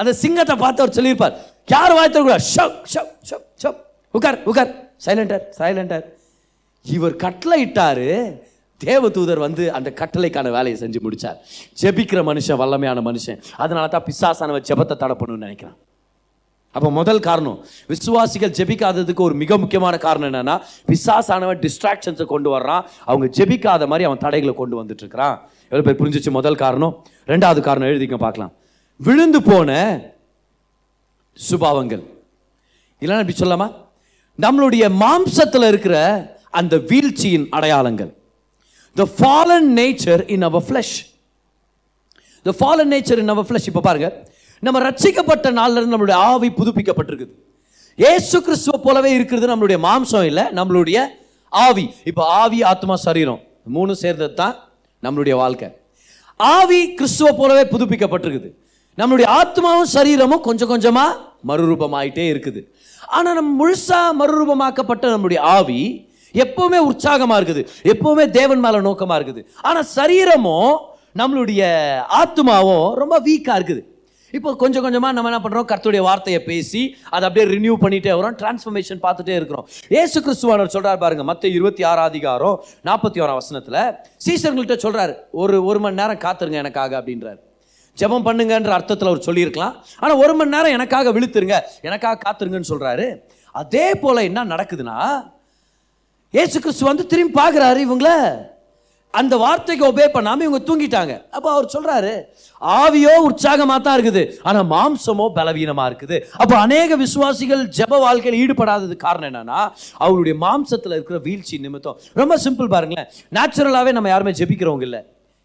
அந்த சிங்கத்தை பார்த்து அவர் சொல்லியிருப்பார். யார் வாய் தரக்கூடாது ஷப் ஷப் ஷப் ஷப் உட்கார் உட்கார். சைலண்டர் சைலண்டர் இவர் கட்டளை இட்டாரு தேவ தூதர் வந்து அந்த கட்டளைக்கான வேலையை செஞ்சு முடிச்சார். ஜெபிக்கிற மனுஷன் வல்லமையான மனுஷன். அதனால தான் பிசாசானவர் ஜெபத்தை தடை பண்ணுன்னு நினைக்கிறான். அப்போ முதல் காரணம் விசுவாசிகள் ஜெபிக்காததுக்கு ஒரு மிக முக்கியமான காரணம் என்னன்னா விசாசானவன் டிஸ்ட்ராக்ஷன்ஸை கொண்டு வர்றான். அவங்க ஜெபிக்காத மாதிரி அவன் தடைகளை கொண்டு வந்துட்டு இருக்கிறான். எவ்வளோ பேர் புரிஞ்சிச்சு முதல் காரணம்? ரெண்டாவது காரணம் எழுதிக்க பார்க்கலாம். விழுந்து போன சுபாவங்கள். இல்லைன்னா இப்படி சொல்லாமா நம்மளுடைய மாம்சத்தில் இருக்கிற அந்த வீழ்ச்சியின் அடையாளங்கள். The fallen nature in our flesh the fallen nature in our flesh இப்போ பாருங்கள் நம்ம ரட்சிக்கப்பட்ட நாள்ல இருந்து நம்மளுடைய ஆவி புதுப்பிக்கப்பட்டிருக்குது. ஏசு கிறிஸ்துவ போலவே இருக்கிறது நம்மளுடைய மாம்சம் இல்லை நம்மளுடைய ஆவி. இப்போ ஆவி ஆத்மா சரீரம் மூணு சேர்ந்தது தான் நம்மளுடைய வாழ்க்கை. ஆவி கிறிஸ்துவ போலவே புதுப்பிக்கப்பட்டிருக்குது. நம்மளுடைய ஆத்மாவும் சரீரமும் கொஞ்சம் கொஞ்சமாக மறுரூபமாயிட்டே இருக்குது. ஆனால் நம்ம முழுசாக மறுரூபமாக்கப்பட்ட நம்மளுடைய ஆவி எப்பவுமே உற்சாகமாக இருக்குது. எப்பவுமே தேவன் மேலே நோக்கமாக இருக்குது. ஆனால் சரீரமும் நம்மளுடைய ஆத்மாவும் ரொம்ப வீக்காக இருக்குது. இப்போ கொஞ்சம் கொஞ்சமாக நம்ம என்ன பண்ணுறோம் கர்த்தருடைய வார்த்தையை பேசி அதை அப்படியே ரினியூ பண்ணிகிட்டே வரோம். டிரான்ஸ்ஃபர்மேஷன் பார்த்துட்டே இருக்கிறோம். ஏசு கிறிஸ்துவானவர் சொல்கிறார் பாருங்க மற்ற இருபத்தி ஆறாம் அதிகாரம் நாற்பத்தி ஓராம் வசனத்தில். சீசர்கள்ட்ட சொல்கிறார் ஒரு ஒரு மணி நேரம் காத்துருங்க எனக்காக அப்படின்றாரு. ஜெபம் பண்ணுங்கன்ற அர்த்தத்தில் அவர் சொல்லியிருக்கலாம். ஆனால் ஒரு மணி நேரம் எனக்காக விழுத்துருங்க எனக்காக காத்துருங்கன்னு சொல்கிறாரு அதே போல் என்ன நடக்குதுன்னா ஏசு கிறிஸ்து வந்து திரும்பி பார்க்குறாரு இவங்கள. அந்த வார்த்தைக்கு ஒபே பண்ணாமல் இவங்க தூங்கிட்டாங்க. அப்போ அவர் சொல்கிறாரு ஆவியோ உற்சாகமாக தான் இருக்குது ஆனால் மாம்சமோ பலவீனமாக இருக்குது. அப்போ அநேக விசுவாசிகள் ஜெப வாழ்க்கையில் ஈடுபடாதது காரணம் என்னன்னா அவருடைய மாம்சத்தில் இருக்கிற வீழ்ச்சி நிமித்தம். ரொம்ப சிம்பிள் பாருங்களேன். நேச்சுரலாகவே நம்ம யாருமே ஜெபிக்கிறவங்க இல்லை.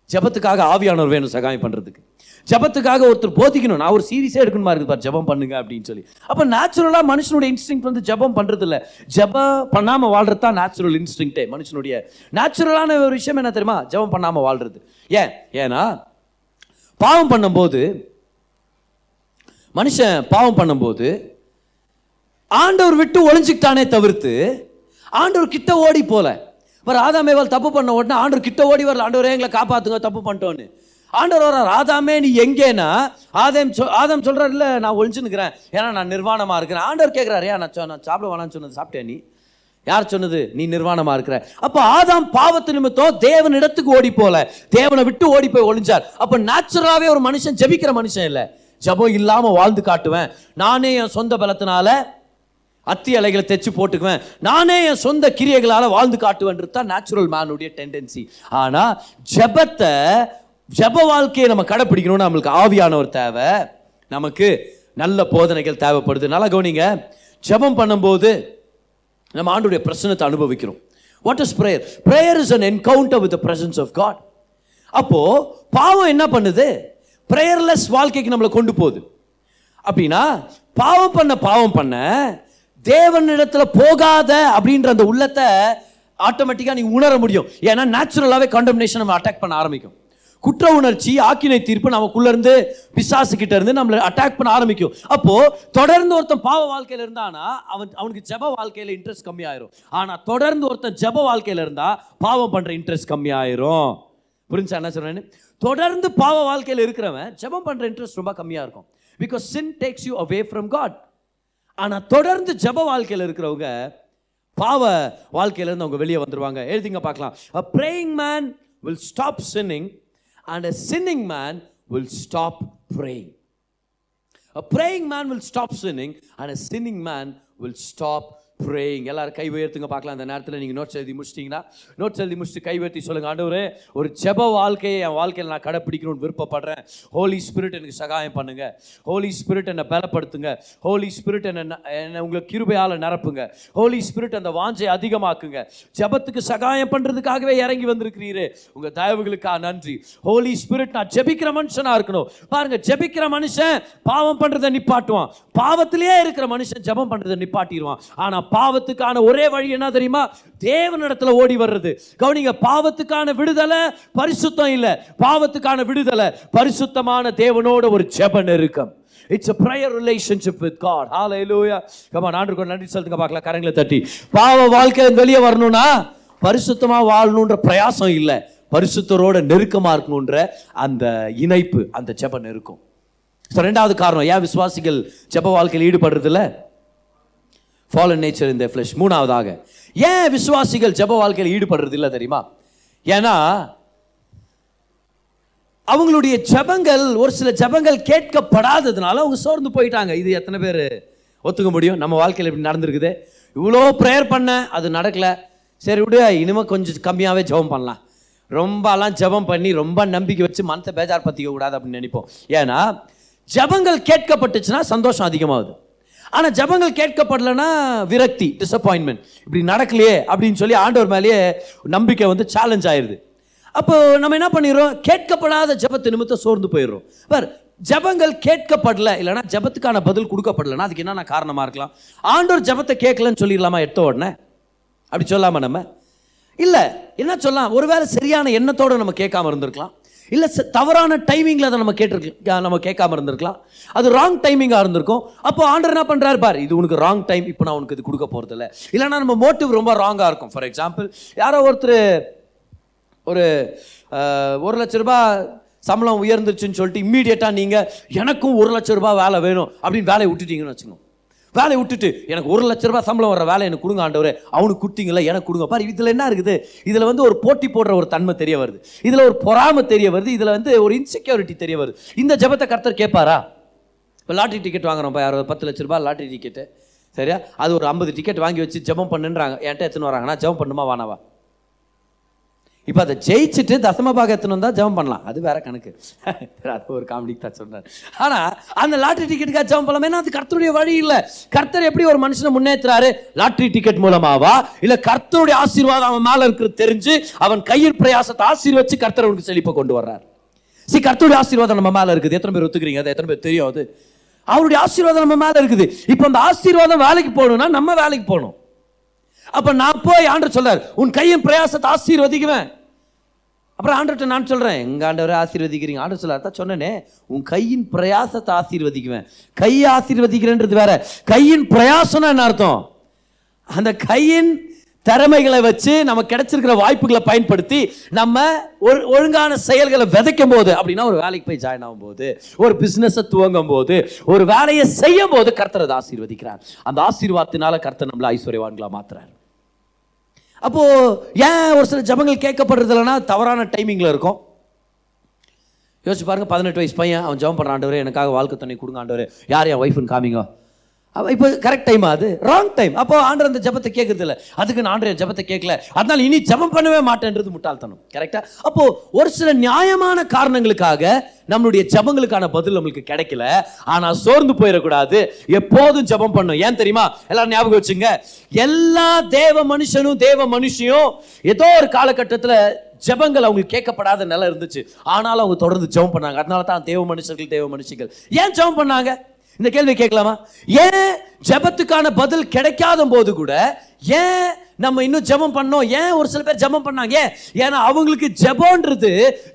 ஜெபத்துக்காக ஆவியானவர் வேணும் சகாயம் பண்ணுறதுக்கு ஜெபத்துக்காக ஒருத்தர் போதிக்கணும். நான் ஒரு சீரியஸே எடுக்கணுமா இருக்குது பார் ஜெபம் பண்ணுங்க அப்படின்னு சொல்லி. அப்போ நேச்சுரலாக மனுஷனுடைய இன்ஸ்டிங் வந்து ஜெபம் பண்ணுறது இல்லை ஜெபம் பண்ணாமல் வாழ்றது தான் நேச்சுரல் இன்ஸ்டிங்டே மனுஷனுடைய. நேச்சுரலான ஒரு விஷயம் என்ன தெரியுமா? ஜெபம் பண்ணாமல் வாழ்றது. ஏன்? ஏன்னா பாவம் பண்ணும்போது மனுஷன் பாவம் பண்ணும்போது ஆண்டவர் விட்டு ஒளிஞ்சிக்கிட்டானே தவிர்த்து ஆண்டவர் கிட்ட ஓடி போல. இப்போ ஆதாமேவால் தப்பு பண்ண உடனே ஆண்டவர் கிட்ட ஓடி வரல. ஆண்டவரே எங்களை காப்பாற்றுங்க தப்பு பண்ணிட்டோன்னு. ஆண்டவர் ஆதாமே நீ எங்கேனா ஆதாம் சொ ஆதாம் சொல்கிறார் இல்லை நான் ஒளிஞ்சு ஏன்னா நான் நிர்வாணமாக இருக்கிறேன். ஆண்டவர் கேட்குறாரு ஏன் நான் நான் சாப்பிட வேணாம்னு சொன்னது சாப்பிட்டேன் நீ. யார் சொன்னது? நீ நிர்வாணமாக இருக்கிற. அப்போ ஆதாம் பாவத்து நிமித்தம் தேவன் இடத்துக்கு ஓடி போல. தேவனை விட்டு ஓடி போய் ஒளிஞ்சார். அப்போ நேச்சுரலாகவே ஒரு மனுஷன் ஜெபிக்கிற மனுஷன் இல்லை. ஜெபம் இல்லாமல் வாழ்ந்து காட்டுவேன். நானே என் சொந்த பலத்தினால அத்தி அலைகளை தைச்சு போட்டுக்குவேன். நானே என் சொந்த கிரியைகளால் வாழ்ந்து காட்டுவேன்றது தான் நேச்சுரல் மேனுடைய டெண்டன்சி ஆனால் ஜெபத்தை ஜெப வாழ்க்கையை நம்ம கடைப்பிடிக்கணும்னு நம்மளுக்கு ஆவியானவர் தேவை. நமக்கு நல்ல போதனைகள் தேவைப்படுது. நல்லா கவனிங்க. ஜெபம் பண்ணும்போது நம்ம ஆண்டுடைய பிரசனத்தை அனுபவிக்கிறோம். What is prayer prayer is an encounter with presence of God அப்போது பாவம் என்ன பண்ணுது? ப்ரேயர்லெஸ் வாழ்க்கைக்கு நம்மளை கொண்டு போகுது. அப்படின்னா பாவம் பண்ண பாவம் பண்ண தேவனிடத்தில் போகாத அப்படின்ற அந்த உள்ளத்தை ஆட்டோமேட்டிக்காக நீ உணர முடியும். ஏன்னா நேச்சுரலாகவே கண்டம்னேஷன் நம்ம அட்டாக் பண்ண ஆரம்பிக்கும். குற்ற உணர்ச்சி ஆக்கினை தீர்ப்பு நமக்குள்ளேருந்து இருந்து இருந்து நம்மளை அட்டாக் பண்ண ஆரம்பிக்கும். அப்போது தொடர்ந்து ஒருத்தன் பாவ வாழ்க்கையில் இருந்தானா அவன் அவனுக்கு ஜெப வாழ்க்கையில் இன்ட்ரெஸ்ட் கம்மியாயிரும். ஆனால் தொடர்ந்து ஒருத்தன் ஜெப வாழ்க்கையில் இருந்தால் பாவம் பண்ணுற இன்ட்ரெஸ்ட் கம்மியாயிரும். புரிஞ்சா என்ன சொல்கிறேன்னு தொடர்ந்து பாவ வாழ்க்கையில் இருக்கிறவன் ஜெபம் பண்ணுற இன்ட்ரெஸ்ட் ரொம்ப கம்மியாக இருக்கும். Because sin takes you away from God ஆனால் தொடர்ந்து ஜெப வாழ்க்கையில் இருக்கிறவங்க பாவ வாழ்க்கையிலேருந்து அவங்க வெளியே வந்துடுவாங்க எழுதிங்க பார்க்கலாம். A praying man will stop sinning and a sinning man will stop praying. A praying man will stop sinning and a sinning man will stop praying எல்லாரும் கை உயர்த்துங்க பார்க்கலாம். அந்த நேரத்தில் நீங்கள் நோட்ஸ் எழுதி முடிச்சிட்டிங்கன்னா நோட்ஸ் எழுதி முடிச்சுட்டு கை உயர்த்தி சொல்லுங்க. ஆண்டவர் ஒரு ஜெப வாழ்க்கையை என் வாழ்க்கையில் நான் கடைப்பிடிக்கணும்னு விருப்பப்படுறேன். ஹோலி ஸ்பிரிட் எனக்கு சகாயம் பண்ணுங்க. ஹோலி ஸ்பிரிட் என்னை பலப்படுத்துங்க. ஹோலி ஸ்பிரிட் என்னை என்னை உங்களை கிருபையால் நிரப்புங்க. ஹோலி ஸ்பிரிட் அந்த வாஞ்சை அதிகமாக்குங்க. ஜெபத்துக்கு சகாயம் பண்ணுறதுக்காகவே இறங்கி வந்திருக்கிறீரே. உங்கள் தயவுகளுக்காக நன்றி. ஹோலி ஸ்பிரிட் நான் ஜெபிக்கிற மனுஷனா இருக்கணும். பாருங்கள் ஜெபிக்கிற மனுஷன் பாவம் பண்ணுறதை நிப்பாட்டுவான். பாவத்திலேயே இருக்கிற மனுஷன் ஜெபம் பண்ணுறதை நிப்பாட்டிடுவான். ஆனால் பாவத்துக்கான ஒரே வழி என்ன தெரியுமா? தேவனிடத்தில் ஓடி வர்றது. கவனிங்க பாவத்துக்கான விடுதலை பரிசுத்தம் இல்லை. பாவத்துக்கான விடுதலை பரிசுத்தமான தேவனோட ஒரு செப நெருக்கம். It's a prayer relationship with God ஹால come on நான் ஒரு நன்றி சொல்லுங்க பார்க்கலாம் கரங்களை தட்டி. பாவ வாழ்க்கை வெளியே வரணும்னா பரிசுத்தமாக வாழணுன்ற பிரயாசம் இல்லை. பரிசுத்தரோட நெருக்கமாக இருக்கணுன்ற அந்த இணைப்பு அந்த ஜெப நெருக்கம். ஸோ ரெண்டாவது காரணம் ஏன் விசுவாசிகள் ஜெப வாழ்க்கையில் ஈடுபடுறதில்ல? ஃபாலன் நேச்சர் இந்த ஃப்ளஷ் மூணாவதாக ஏன் விசுவாசிகள் ஜெப வாழ்க்கையில் ஈடுபடுறது இல்லை தெரியுமா? ஏன்னா அவங்களுடைய ஜெபங்கள் ஒரு சில ஜெபங்கள் கேட்கப்படாததுனால அவங்க சோர்ந்து போயிட்டாங்க. இது எத்தனை பேர் ஒத்துக்க முடியும்? நம்ம வாழ்க்கையில் இப்படி நடந்திருக்குது. இவ்வளோ ப்ரேயர் பண்ண அது நடக்கல. சரி விடு இனிமே கொஞ்சம் கம்மியாகவே ஜெபம் பண்ணலாம். ரொம்பலாம் ஜெபம் பண்ணி ரொம்ப நம்பிக்கை வச்சு மனத்தை பேஜார் பற்றிக்க கூடாது அப்படின்னு நினைப்போம். ஏன்னா ஜெபங்கள் கேட்கப்பட்டுச்சுன்னா சந்தோஷம் அதிகமாகுது. ஆனால் ஜெபங்கள் கேட்கப்படலைன்னா விரக்தி டிசப்பாயின்மெண்ட் இப்படி நடக்கலையே அப்படின்னு சொல்லி ஆண்டவர் மேலேயே நம்பிக்கை வந்து சேலஞ்ச் ஆயிடுது அப்போ நம்ம என்ன பண்ணிடுறோம்? கேட்கப்படாத ஜெபத்து நிமித்தம் சோர்ந்து போயிடுறோம். பார் ஜெபங்கள் கேட்கப்படல இல்லைன்னா ஜெபத்துக்கான பதில் கொடுக்கப்படலைன்னா அதுக்கு என்னென்ன காரணமாக இருக்கலாம்? ஆண்டோர் ஜெபத்தை கேட்கலன்னு சொல்லிடலாமா எடுத்த உடனே? அப்படி சொல்லாமா நம்ம? இல்லை என்ன சொல்லலாம்? ஒருவேளை சரியான எண்ணத்தோடு நம்ம கேட்காம இருந்திருக்கலாம். இல்லை தவறான டைமிங்கில் அதை நம்ம கேட்டிருக்கு நம்ம கேட்காம இருந்திருக்கலாம். அது ராங் டைமிங்காக இருந்திருக்கும். அப்போ ஆண்டர் என்ன பண்ணுறாரு பார் இது உனக்கு ராங் டைம் இப்போ நான் உனக்கு இது கொடுக்க போகிறது இல்லை இல்லைன்னா நம்ம மோட்டிவ் ரொம்ப ராங்காக இருக்கும். ஃபார் எக்ஸாம்பிள் யாரோ ஒருத்தர் ஒரு ஒரு லட்ச ரூபாய் சம்பளம் உயர்ந்துச்சுன்னு சொல்லிட்டு இம்மீடியட்டாக நீங்கள் எனக்கும் ஒரு லட்ச ரூபாய் வேலை வேணும் அப்படின்னு வேலையை விட்டுட்டீங்கன்னு வச்சுக்கோங்க. வேலையை விட்டுட்டு எனக்கு ஒரு லட்ச ரூபாய் சம்பளம் வர வேலை எனக்கு கொடுங்க ஆண்டவர். அவனுக்கு கொடுத்தீங்களா எனக்கு கொடுங்க. பாரு இதில் என்ன இருக்குது? இதில் வந்து ஒரு போட்டி போடுற ஒரு தன்மை தெரிய வருது. இதில் ஒரு பொறாமை தெரிய வருது. இதில் வந்து ஒரு இன்செக்யூரிட்டி தெரிய வருது. இந்த ஜெபத்தை கர்த்தர் கேட்பாரா? இப்போ லாட்ரி டிக்கெட் வாங்குறோம்ப்பா யாரோ பத்து லட்ச ரூபாய் லாட்ரி டிக்கெட்டு சரியா? அது ஒரு ஐம்பது டிக்கெட் வாங்கி வச்சு ஜபம் பண்ணுன்றாங்க. என்கிட்ட எத்தனை வராங்கன்னா ஜபம் பண்ணுமா? வானாவா இப்போ அதை ஜெயிச்சுட்டு தசம பாகம் எத்தனை வந்தால் ஜெபம் பண்ணலாம். அது வேற கணக்கு. அது ஒரு காமெடிக்கு தான் சொன்னார் ஆனால் அந்த லாட்ரி டிக்கெட்டுக்காக ஜெபம் பண்ணலாம்? ஏன்னா அது கர்த்தருடைய வழி இல்லை. கர்த்தர் எப்படி ஒரு மனுஷனை முன்னேற்றுறாரு லாட்ரி டிக்கெட் மூலமாவா? இல்லை கர்த்தருடைய ஆசீர்வாதம் அவன் மேலே இருக்கிறது தெரிஞ்சு அவன் கையில் பிரயாசத்தை ஆசீர்வச்சு கர்த்தர் அவனுக்கு செழிப்பை கொண்டு வர்றார். சரி கர்த்தருடைய ஆசீர்வாதம் நம்ம மேலே இருக்குது. எத்தனை பேர் ஒத்துக்கிறீங்க? அது எத்தனை பேர் தெரியும் அது? அவருடைய ஆசீர்வாதம் நம்ம மேலே இருக்குது. இப்போ அந்த ஆசீர்வாதம் வேலைக்கு போகணும்னா நம்ம வேலைக்கு போகணும். அப்ப நான் போய் ஆண்டு சொல்றார் உன் கையின் பிரயாசத்தை ஆசீர்வதிக்குவேன். அப்புறம் ஆண்டர்கிட்ட நான் சொல்கிறேன் எங்கள் ஆண்டவரை ஆசீர்வதிக்கிறீங்க. ஆண்டர் சொல்ல தான் சொன்னனே உன் கையின் பிரயாசத்தை ஆசீர்வதிக்குவேன். கை ஆசீர்வதிக்கிறேன்றது வேற. கையின் பிரயாசம்னா என்ன அர்த்தம்? அந்த கையின் திறமைகளை வச்சு நம்ம கிடைச்சிருக்கிற வாய்ப்புகளை பயன்படுத்தி நம்ம ஒரு ஒழுங்கான செயல்களை விதைக்கும் போது அப்படின்னா ஒரு வேலைக்கு போய் ஜாயின் ஆகும் போது ஒரு பிஸ்னஸை துவங்கும் போது ஒரு வேலையை செய்யும் போது கர்த்தர் அதை ஆசீர்வதிக்கிறார். அந்த ஆசீர்வாதத்தினால கர்த்தர் நம்மள ஐஸ்வர்யவான்களாக மாத்துறாரு. அப்போ ஏன் ஒரு சில ஜபங்கள் கேட்கப்படுறது இல்லைன்னா தவறான டைமிங்கில் இருக்கும். யோசிச்சு பாருங்க பதினெட்டு வயசு பையன் அவன் ஜபம் பண்ணுற ஆண்டவர் எனக்காக வாழ்க்கை துணை கொடுங்க ஆண்டவர். யார் என் ஒய்ஃப்னு காமிங்க. இப்போ கரெக்ட் டைம் அது? ராங் டைம் அப்போ ஆண்டர் அந்த ஜபத்தை கேட்கறது இல்லை அதுக்கு நான் ஆண்டர் ஜபத்தை கேட்கல அதனால இனி ஜபம் பண்ணவே மாட்டேன்றது முட்டாள்தனம். கரெக்டா அப்போ ஒரு சில நியாயமான காரணங்களுக்காக நம்மளுடைய ஜபங்களுக்கான பதில் நம்மளுக்கு கிடைக்கல. ஆனா சோர்ந்து போயிடக்கூடாது. எப்போதும் ஜபம் பண்ணும். ஏன் தெரியுமா? எல்லாரும் ஞாபகம் வச்சுங்க. எல்லா தேவ மனுஷனும் தேவ மனுஷியும் ஏதோ ஒரு காலகட்டத்தில் ஜெபங்கள் அவங்களுக்கு கேட்கப்படாத நிலை இருந்துச்சு. ஆனாலும் அவங்க தொடர்ந்து ஜெபம் பண்ணாங்க. அதனால தான் தேவ மனுஷர்கள் தேவ மனுஷிகள். ஏன் ஜெபம் பண்ணாங்க? இந்த கேள்வி கேட்கலாமா? ஏன் ஜெபத்துக்கான பதில் கிடைக்காத போது கூட ஏன் நம்ம இன்னும் ஜெபம் பண்ணோம்? ஏன் ஒரு சில பேர் ஜெபம் பண்ணாங்க? ஏன்? ஏன்னா அவங்களுக்கு ஜபம்ன்றது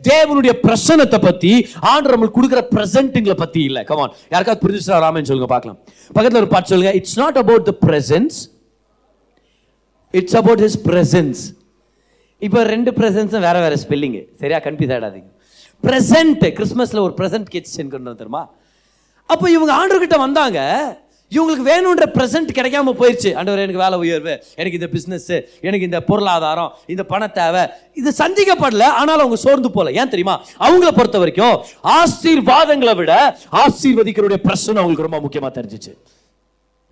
தேவனுடைய பிரசனத்தை பத்தி ஆண்டு நம்மளுக்கு கொடுக்குற பிரசன்ட்டுங்களை பத்தி இல்ல. கமான் யாருக்காவது புரிஞ்சுச்சா? ராமன் சொல்லுங்க பார்க்கலாம். பக்கத்தில் ஒரு பாட்டு சொல்லுங்க. It's not about the presence it's about his presence இப்போ ரெண்டு பிரசன்ஸும் வேற வேற ஸ்பெல்லிங்கு சரியா? கன்ஃபியூஸ் ஆகிடாதீங்க ப்ரெசன்ட் கிறிஸ்மஸில் ஒரு ப்ரெசன்ட் கிச்சன் கொண்டு வந்துருமா அப்போ இவங்க ஆண்டவர்கிட்ட வந்தாங்க. இவங்களுக்கு வேணுன்ற ப்ரெசன்ட் கிடைக்காம போயிடுச்சு ஆண்டவர் எனக்கு வேலை உயர்வு எனக்கு இந்த பிஸ்னஸ் எனக்கு இந்த பொருளாதாரம் இந்த பண தேவை. இது சந்திக்கப்படல ஆனாலும் அவங்க சோர்ந்து போல ஏன் தெரியுமா? அவங்கள பொறுத்த வரைக்கும் ஆசீர்வாதங்களை விட ஆசீர்வதிக்கிறோடைய பிரச்சனை அவங்களுக்கு ரொம்ப முக்கியமா தெரிஞ்சிச்சு.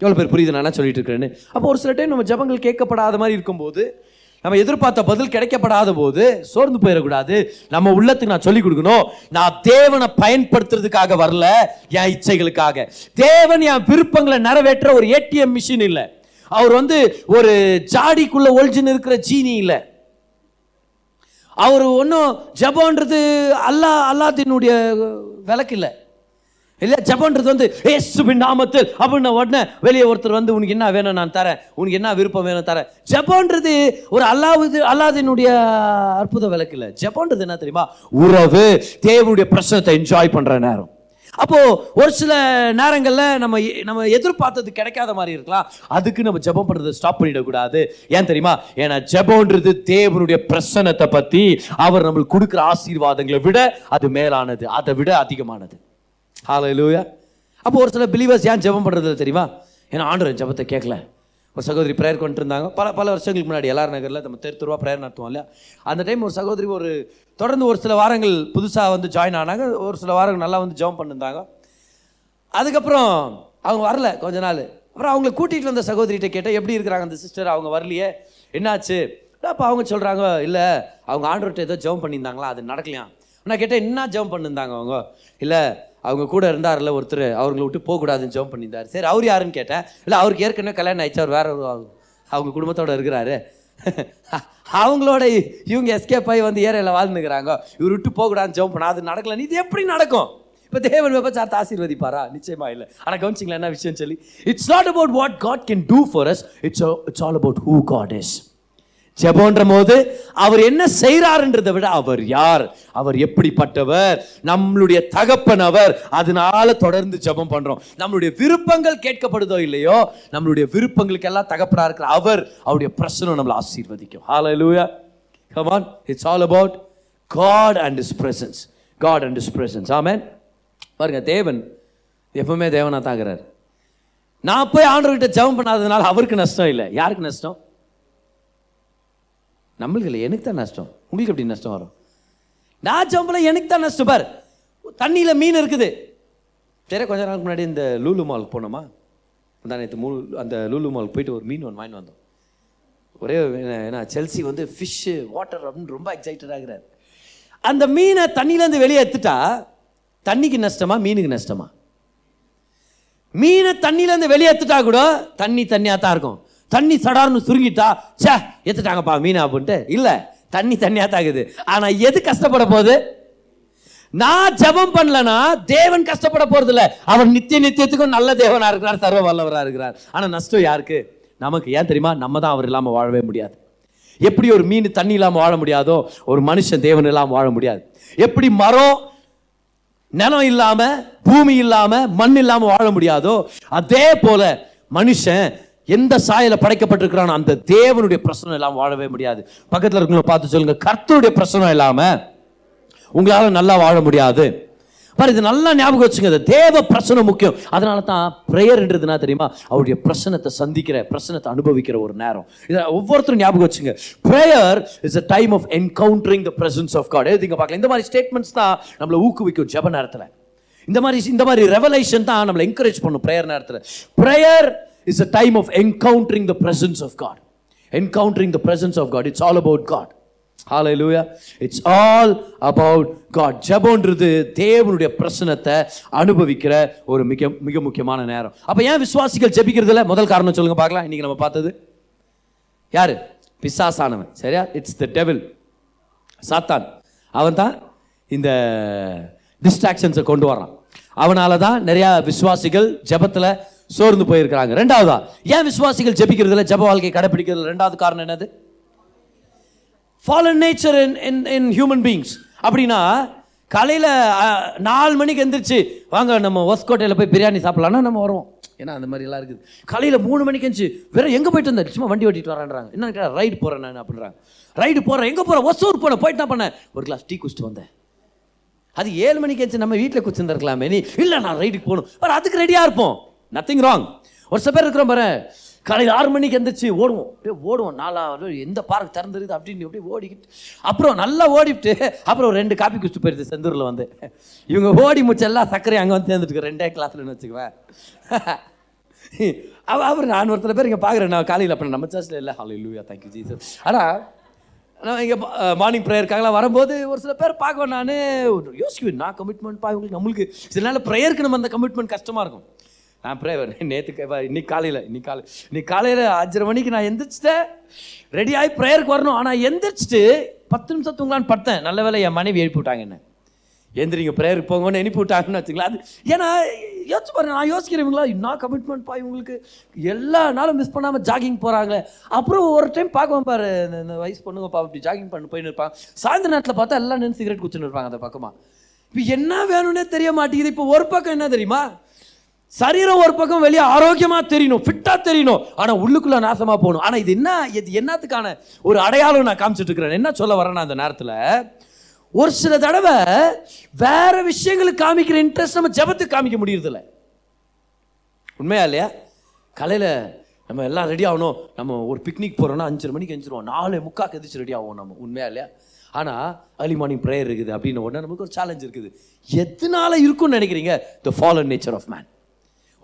எவ்வளோ பேர் புரியுது நான் சொல்லிட்டு இருக்கிறேன்னு? அப்போ ஒரு சில டைம் நம்ம ஜபங்கள் கேட்கப்படாத மாதிரி இருக்கும்போது நம்ம எதிர்பார்த்த பதில் கிடைக்கப்படாத போது சோர்ந்து போயிடக்கூடாது. நம்ம உள்ளத்துக்கு நான் சொல்லிக் கொடுக்கணும். நான் தேவனை பயன்படுத்துறதுக்காக வரல என் இச்சைகளுக்காக. தேவன் என் விருப்பங்களை நிறைவேற்ற ஒரு ஏடிஎம் மிஷின் இல்லை. அவர் வந்து ஒரு ஜாடிக்குள்ள ஒழிஞ்சுன்னு இருக்கிற சீனி இல்லை. அவர் ஒன்றும் ஜபோன்றது அல்லா அல்லாத்தினுடைய விளக்கு இல்லை. இல்லை ஜபன்றது வந்து ஏசுபின் நாமத்தில். அப்படின்ன உடனே வெளியே ஒருத்தர் வந்து உனக்கு என்ன வேணும் நான் தரேன். உனக்கு என்ன விருப்பம் வேணும் தரேன். ஜபன்றது ஒரு அல்லாவது அல்லாதினுடைய அற்புத விளக்கு இல்லை. ஜபன்றது என்ன தெரியுமா? உறவு. தேவனுடைய பிரச்சனத்தை என்ஜாய் பண்ணுற நேரம். அப்போ ஒரு சில நேரங்களில் நம்ம நம்ம எதிர்பார்த்தது கிடைக்காத மாதிரி இருக்கலாம். அதுக்கு நம்ம ஜெபம் பண்ணுறது ஸ்டாப் பண்ணிடக்கூடாது. ஏன் தெரியுமா? ஏன்னா ஜெபம்ன்றது தேவனுடைய பிரசனத்தை பற்றி அவர் நம்மளுக்கு கொடுக்குற ஆசீர்வாதங்களை விட அது மேலானது. அதை விட அதிகமானது. ஹalleluya அப்போ ஒரு சில பிலீவர்ஸ் ஏன் ஜெபம் பண்ணுறது தெரியுமா? ஏன்னா ஆண்டு ஜெபத்தை கேட்கல. ஒரு சகோதரி ப்ரேயர் கொண்டு இருந்தாங்க பல பல வருஷங்களுக்கு முன்னாடி எல்லார் நகரில் நம்ம தெரு தெருவா ப்ரேயர் நடத்துவோம் இல்லையா? அந்த டைம் ஒரு சகோதரி ஒரு தொடர்ந்து ஒரு சில வாரங்கள் புதுசாக வந்து ஜாயின் ஆனாங்க. ஒரு சில வாரங்கள் நல்லா வந்து ஜெபம் பண்ணிருந்தாங்க. அதுக்கப்புறம் அவங்க வரல கொஞ்ச நாள். அப்புறம் அவங்கள கூட்டிகிட்டு வந்த சகோதரிகிட்ட கேட்டால் எப்படி இருக்கிறாங்க அந்த சிஸ்டர் அவங்க வரலையே. என்னாச்சு? அப்போ அவங்க சொல்கிறாங்க இல்லை அவங்க ஆண்டர்கிட்ட ஏதோ ஜெபம் பண்ணியிருந்தாங்களா? அது நடக்கலையா நான் கேட்டேன் என்ன ஜெபம் பண்ணியிருந்தாங்க அவங்க? இல்லை அவங்க கூட இருந்தார்ல ஒருத்தர் அவங்கள விட்டு போகக்கூடாதுன்னு ஜம்ப் பண்ணியிருந்தார். சரி அவர் யாருன்னு கேட்டேன். இல்லை அவருக்கு ஏற்கனவே கல்யாணம் ஆயிடுச்சு அவர் வேற ஒரு அவங்க- அவங்க குடும்பத்தோட இருக்கிறாரு. அவங்களோட இவங்க எஸ்கேப் ஆகி வந்து ஏரியாவில் வாழ்ந்துக்கிறாங்க இவர் விட்டு போகக்கூடாதுன்னு ஜம்ப் பண்ணா அது நடக்கல. இது எப்படி நடக்கும்? இப்போ தேவன் விபச்சாரத்தை ஆசீர்வதிப்பாரா? நிச்சயமா இல்லை. ஆனால் கவனிச்சிங்களா என்ன விஷயம் சொல்லி? It's not about what God can do for us it's it's all about who God is ஜெபம்ன்ற போது அவர் என்ன செய்கிறாருன்றதை விட அவர் யார்? அவர் எப்படிப்பட்டவர்? நம்மளுடைய தகப்பன் அவர் அதனால தொடர்ந்து ஜெபம் பண்றோம். நம்மளுடைய விருப்பங்கள் கேட்கப்படுதோ இல்லையோ நம்மளுடைய விருப்பங்களுக்கு எல்லாம் தகப்பனா இருக்கிற அவர் அவருடைய பிரசனம் நம்மளை ஆசீர்வதிக்கும். Hallelujah come on it's all about God and his presence God and his presence amen பாருங்க தேவன் எப்பவுமே தேவனா தாங்கிறார் நான் போய் ஆண்டவர்கிட்ட ஜெபம் பண்ணாததுனால அவருக்கு நஷ்டம் இல்லை. யாருக்கு நஷ்டம்? நம்மளுக்கு இல்லை எனக்கு தான் நஷ்டம். உங்களுக்கு எப்படி நஷ்டம் வரும்? நான் சம்பளம் எனக்கு தான் நஷ்டம் பார். தண்ணியில் மீன் இருக்குது. சரி கொஞ்ச நாளுக்கு முன்னாடி இந்த லூலு மாலுக்கு போனோமா? அந்த நேற்று மூ அந்த லூலு மாலுக்கு போயிட்டு ஒரு மீன் ஒன்று வாங்கிட்டு வந்தோம். ஒரே என்ன- ஏன்னா செல்சி வந்து ஃபிஷ்ஷு வாட்டர் அப்படின்னு ரொம்ப எக்ஸைட்டட் ஆகிறார். அந்த மீனை தண்ணியிலேருந்து வெளியே எடுத்துட்டா தண்ணிக்கு நஷ்டமா மீனுக்கு நஷ்டமா? மீனை தண்ணியிலேருந்து வெளியே எடுத்துட்டா கூட தண்ணி தண்ணியாக தான் இருக்கும். தண்ணி சடார்னு சுருங்கிட்டா ச்சே எடுத்துட்டாங்கப்பா மீனா அப்படின்ட்டு. இல்லை தண்ணி தண்ணியாக தாக்குது ஆனால் எது கஷ்டப்பட போகுது? நான் ஜெபம் பண்ணலனா தேவன் கஷ்டப்பட போறதில்ல அவர் நித்திய நித்தியத்துக்கும் நல்ல தேவனா இருக்கிறார் சர்வ வல்லவரா இருக்கிறார். ஆனா நஷ்டம் யாருக்கு? நமக்கு. ஏன் தெரியுமா? நம்ம தான் அவர் இல்லாம வாழவே முடியாது. எப்படி ஒரு மீன் தண்ணி இல்லாம வாழ முடியாதோ ஒரு மனுஷன் தேவன் இல்லாம வாழ முடியாது. எப்படி மரம் நிலம் இல்லாம பூமி இல்லாம மண் இல்லாம வாழ முடியாதோ அதே போல மனுஷன் எந்த சாயல படைக்கப்பட்டிருக்கிறானோ அந்த தேவனுடைய பிரசனம் எல்லாம் வாழவே முடியாது. பக்கத்தில் இருக்கிறவங்கள பார்த்து சொல்லுங்க கர்த்தருடைய பிரசனம் இல்லாமல் உங்களால் நல்லா வாழ முடியாது. பாரு இது நல்லா ஞாபகம் வச்சுங்க இந்த தேவ பிரச்சனை முக்கியம். அதனால தான் ப்ரேயர்ன்றது என்ன தெரியுமா? அவருடைய பிரச்சனத்தை சந்திக்கிற பிரச்சனத்தை அனுபவிக்கிற ஒரு நேரம். இதை ஒவ்வொருத்தரும் ஞாபகம் வச்சுங்க. Prayer is a time of encountering the presence of God எழுதிங்க பார்க்கலாம் இந்த மாதிரி ஸ்டேட்மெண்ட்ஸ் தான் நம்மளை ஊக்குவிக்கும் ஜெப நேரத்தில். இந்த மாதிரி இந்த மாதிரி ரெவலேஷன் தான் நம்மளை என்கரேஜ் பண்ணும் ப்ரேயர் நேரத்தில். Prayer is a time of encountering the presence of God encountering the presence of God. It's all about God. Hallelujah. It's all about God ஜெபம்ன்றது தேவனுடைய பிரசனத்தை அனுபவிக்கிற ஒரு மிக மிக முக்கியமான நேரம். அப்போ ஏன் விசுவாசிகள் ஜெபிக்கிறதுல முதல் காரணம் சொல்லுங்க பார்க்கலாம். இன்னைக்கு நம்ம பார்த்தது. யார்? பிசாசானவன். சரியா? இட்ஸ் த டெவில் சாத்தான். அவன் தான் இந்த டிஸ்ட்ராக்ஷன்ஸை கொண்டு வரான் அவனால தான் நிறையா விசுவாசிகள் ஜபத்தில் சோர்ந்து போயிருக்கிறாங்க. ரெண்டாவதா ஏன் விசுவாசிகள் ஜெபிக்கிறதுல ஜெப வாழ்க்கை கடைபிடிக்கிறதுல ரெண்டாவது காரணம் என்னது? Fallen nature in in in human beings அப்படின்னா காலையில் நாலு மணிக்கு எந்திரிச்சு வாங்க நம்ம ஒஸ்கோட்டையில் போய் பிரியாணி சாப்பிட்லான்னா நம்ம வருவோம். ஏன்னா அந்த மாதிரி எல்லாம் இருக்குது. காலையில் மூணு மணிக்கு எந்திரிச்சு வேற எங்கே போயிட்டு வந்தேன் சும்மா வண்டி ஓட்டிட்டு வரேன்றாங்க என்ன ரைடு போகிறேன் நான் அப்படின்றாங்க. ரைடு போகிறேன் எங்கே போகிறேன் ஒசூர் போனேன் போயிட்டு நான் பண்ணேன். ஒரு கிளாஸ் டீ குடிச்சிட்டு வந்தேன். அது ஏழு மணிக்கு எந்திரிச்சு நம்ம வீட்டில் குச்சிருந்துருக்கலாமே நீ இல்லை நான் ரைடுக்கு போகணும். அதுக்கு ரெடியாக இருப்போம். நத்திங் ராங் ஒரு சில பேர் இருக்கிறோம் பாரு காலையில் ஆறு மணிக்கு எந்திரிச்சு ஓடுவோம். அப்படியே ஓடுவோம். நாலாவது எந்த பார்க் திறந்துருது அப்படின்னு அப்படியே ஓடிக்கிட்டு அப்புறம் நல்லா ஓடிவிட்டு அப்புறம் ஒரு ரெண்டு காப்பி குடிச்சிட்டு போயிருது செந்தூரில் வந்து. இவங்க ஓடி முடிச்சு எல்லாம் சர்க்கரை அங்கே வந்து சேர்ந்துட்டு ரெண்டே கிளாஸ்லன்னு வச்சுக்குவேன் அவ அவர் நான் ஒருத்தர் பேர் இங்கே பார்க்குறேன். நான் காலையில் அப்புறம் நம்ம சர்ச்சில் இல்லை. ஹாலோ லூயா தேங்க்யூ ஜீசஸ் ஆனால் நான் இங்கே மார்னிங் ப்ரேயருக்காகலாம் வரும்போது ஒரு சில பேர் பார்க்குவேன் நான். யோசிக்குவேன் நான் கமிட்மெண்ட் பா இவங்களுக்கு நம்மளுக்கு. சில நாள் ப்ரேயருக்கு நம்ம அந்த கமிட்மெண்ட் கஷ்டமாக இருக்கும். நான் ப்ரே நேற்று இன்னைக்கு காலையில் இன்னைக்கு காலை இன்னைக்கு காலையில் அஞ்சரை மணிக்கு நான் எந்திரிச்சிட்டேன். ரெடி ஆகி ப்ரேயருக்கு வரணும். ஆனால் எந்திரிச்சிட்டு பத்து நிமிஷம் தூங்கலான்னு படுத்தேன். நல்ல வேலை என் மனைவி எழுப்பி விட்டாங்க என்ன? எந்திரிங்க ப்ரேயருக்கு போங்கன்னு அனுப்பி விட்டாங்கன்னு வச்சுக்கலாம் அது ஏன்னா யோசிச்சு பாருங்க நான் யோசிக்கிறவங்களா இன்னும் என்ன கமிட்மெண்ட் பா இவங்களுக்கு? எல்லா நாளும் மிஸ் பண்ணாமல் ஜாகிங் போகிறாங்களே அப்புறம் ஒரு டைம் பார்க்குவோம் பாரு இந்த- வயசு பொண்ணுங்க பா அப்படி ஜாகிங் பண்ணி போயின்னு இருப்பாங்க சாயந்தர நேரத்தில் பார்த்தா எல்லாம் நின்று சிகரெட் குச்சின்னு இருப்பாங்க அந்த பக்கமாக இப்போ என்ன வேணும்னே தெரிய மாட்டேங்குது. இப்போ ஒரு பக்கம் என்ன தெரியுமா? சரீரம் ஒரு பக்கம் வெளியே ஆரோக்கியமா தெரியணும் ஃபிட்டா தெரியணும். ஆனா உள்ளுக்குள்ள நாசமா போகணும். ஆனா இது என்ன இது என்னத்துக்கான ஒரு அடையாளம் நான் காமிச்சிட்டு இருக்கிறேன். என்ன சொல்ல வரேன்னா அந்த நேரத்தில் ஒரு சில தடவை வேற விஷயங்களுக்கு காமிக்கிற இன்ட்ரெஸ்ட் நம்ம ஜெபத்துக்கு காமிக்க முடியறதில்ல. உண்மையா இல்லையா? காலையில் நம்ம எல்லாம் ரெடி ஆகணும். நம்ம ஒரு பிக்னிக் போகிறோம்னா அஞ்சரை மணிக்கு அஞ்சிருவோம் நாலு முக்கா கதிச்சு ரெடி ஆகும் நம்ம. உண்மையா இல்லையா? ஆனால் அர்லி மார்னிங் ப்ரேயர் இருக்குது அப்படின்னு உடனே நமக்கு ஒரு சேலஞ்ச் இருக்குது. எதனால இருக்கும்னு நினைக்கிறீங்க? The fallen nature of man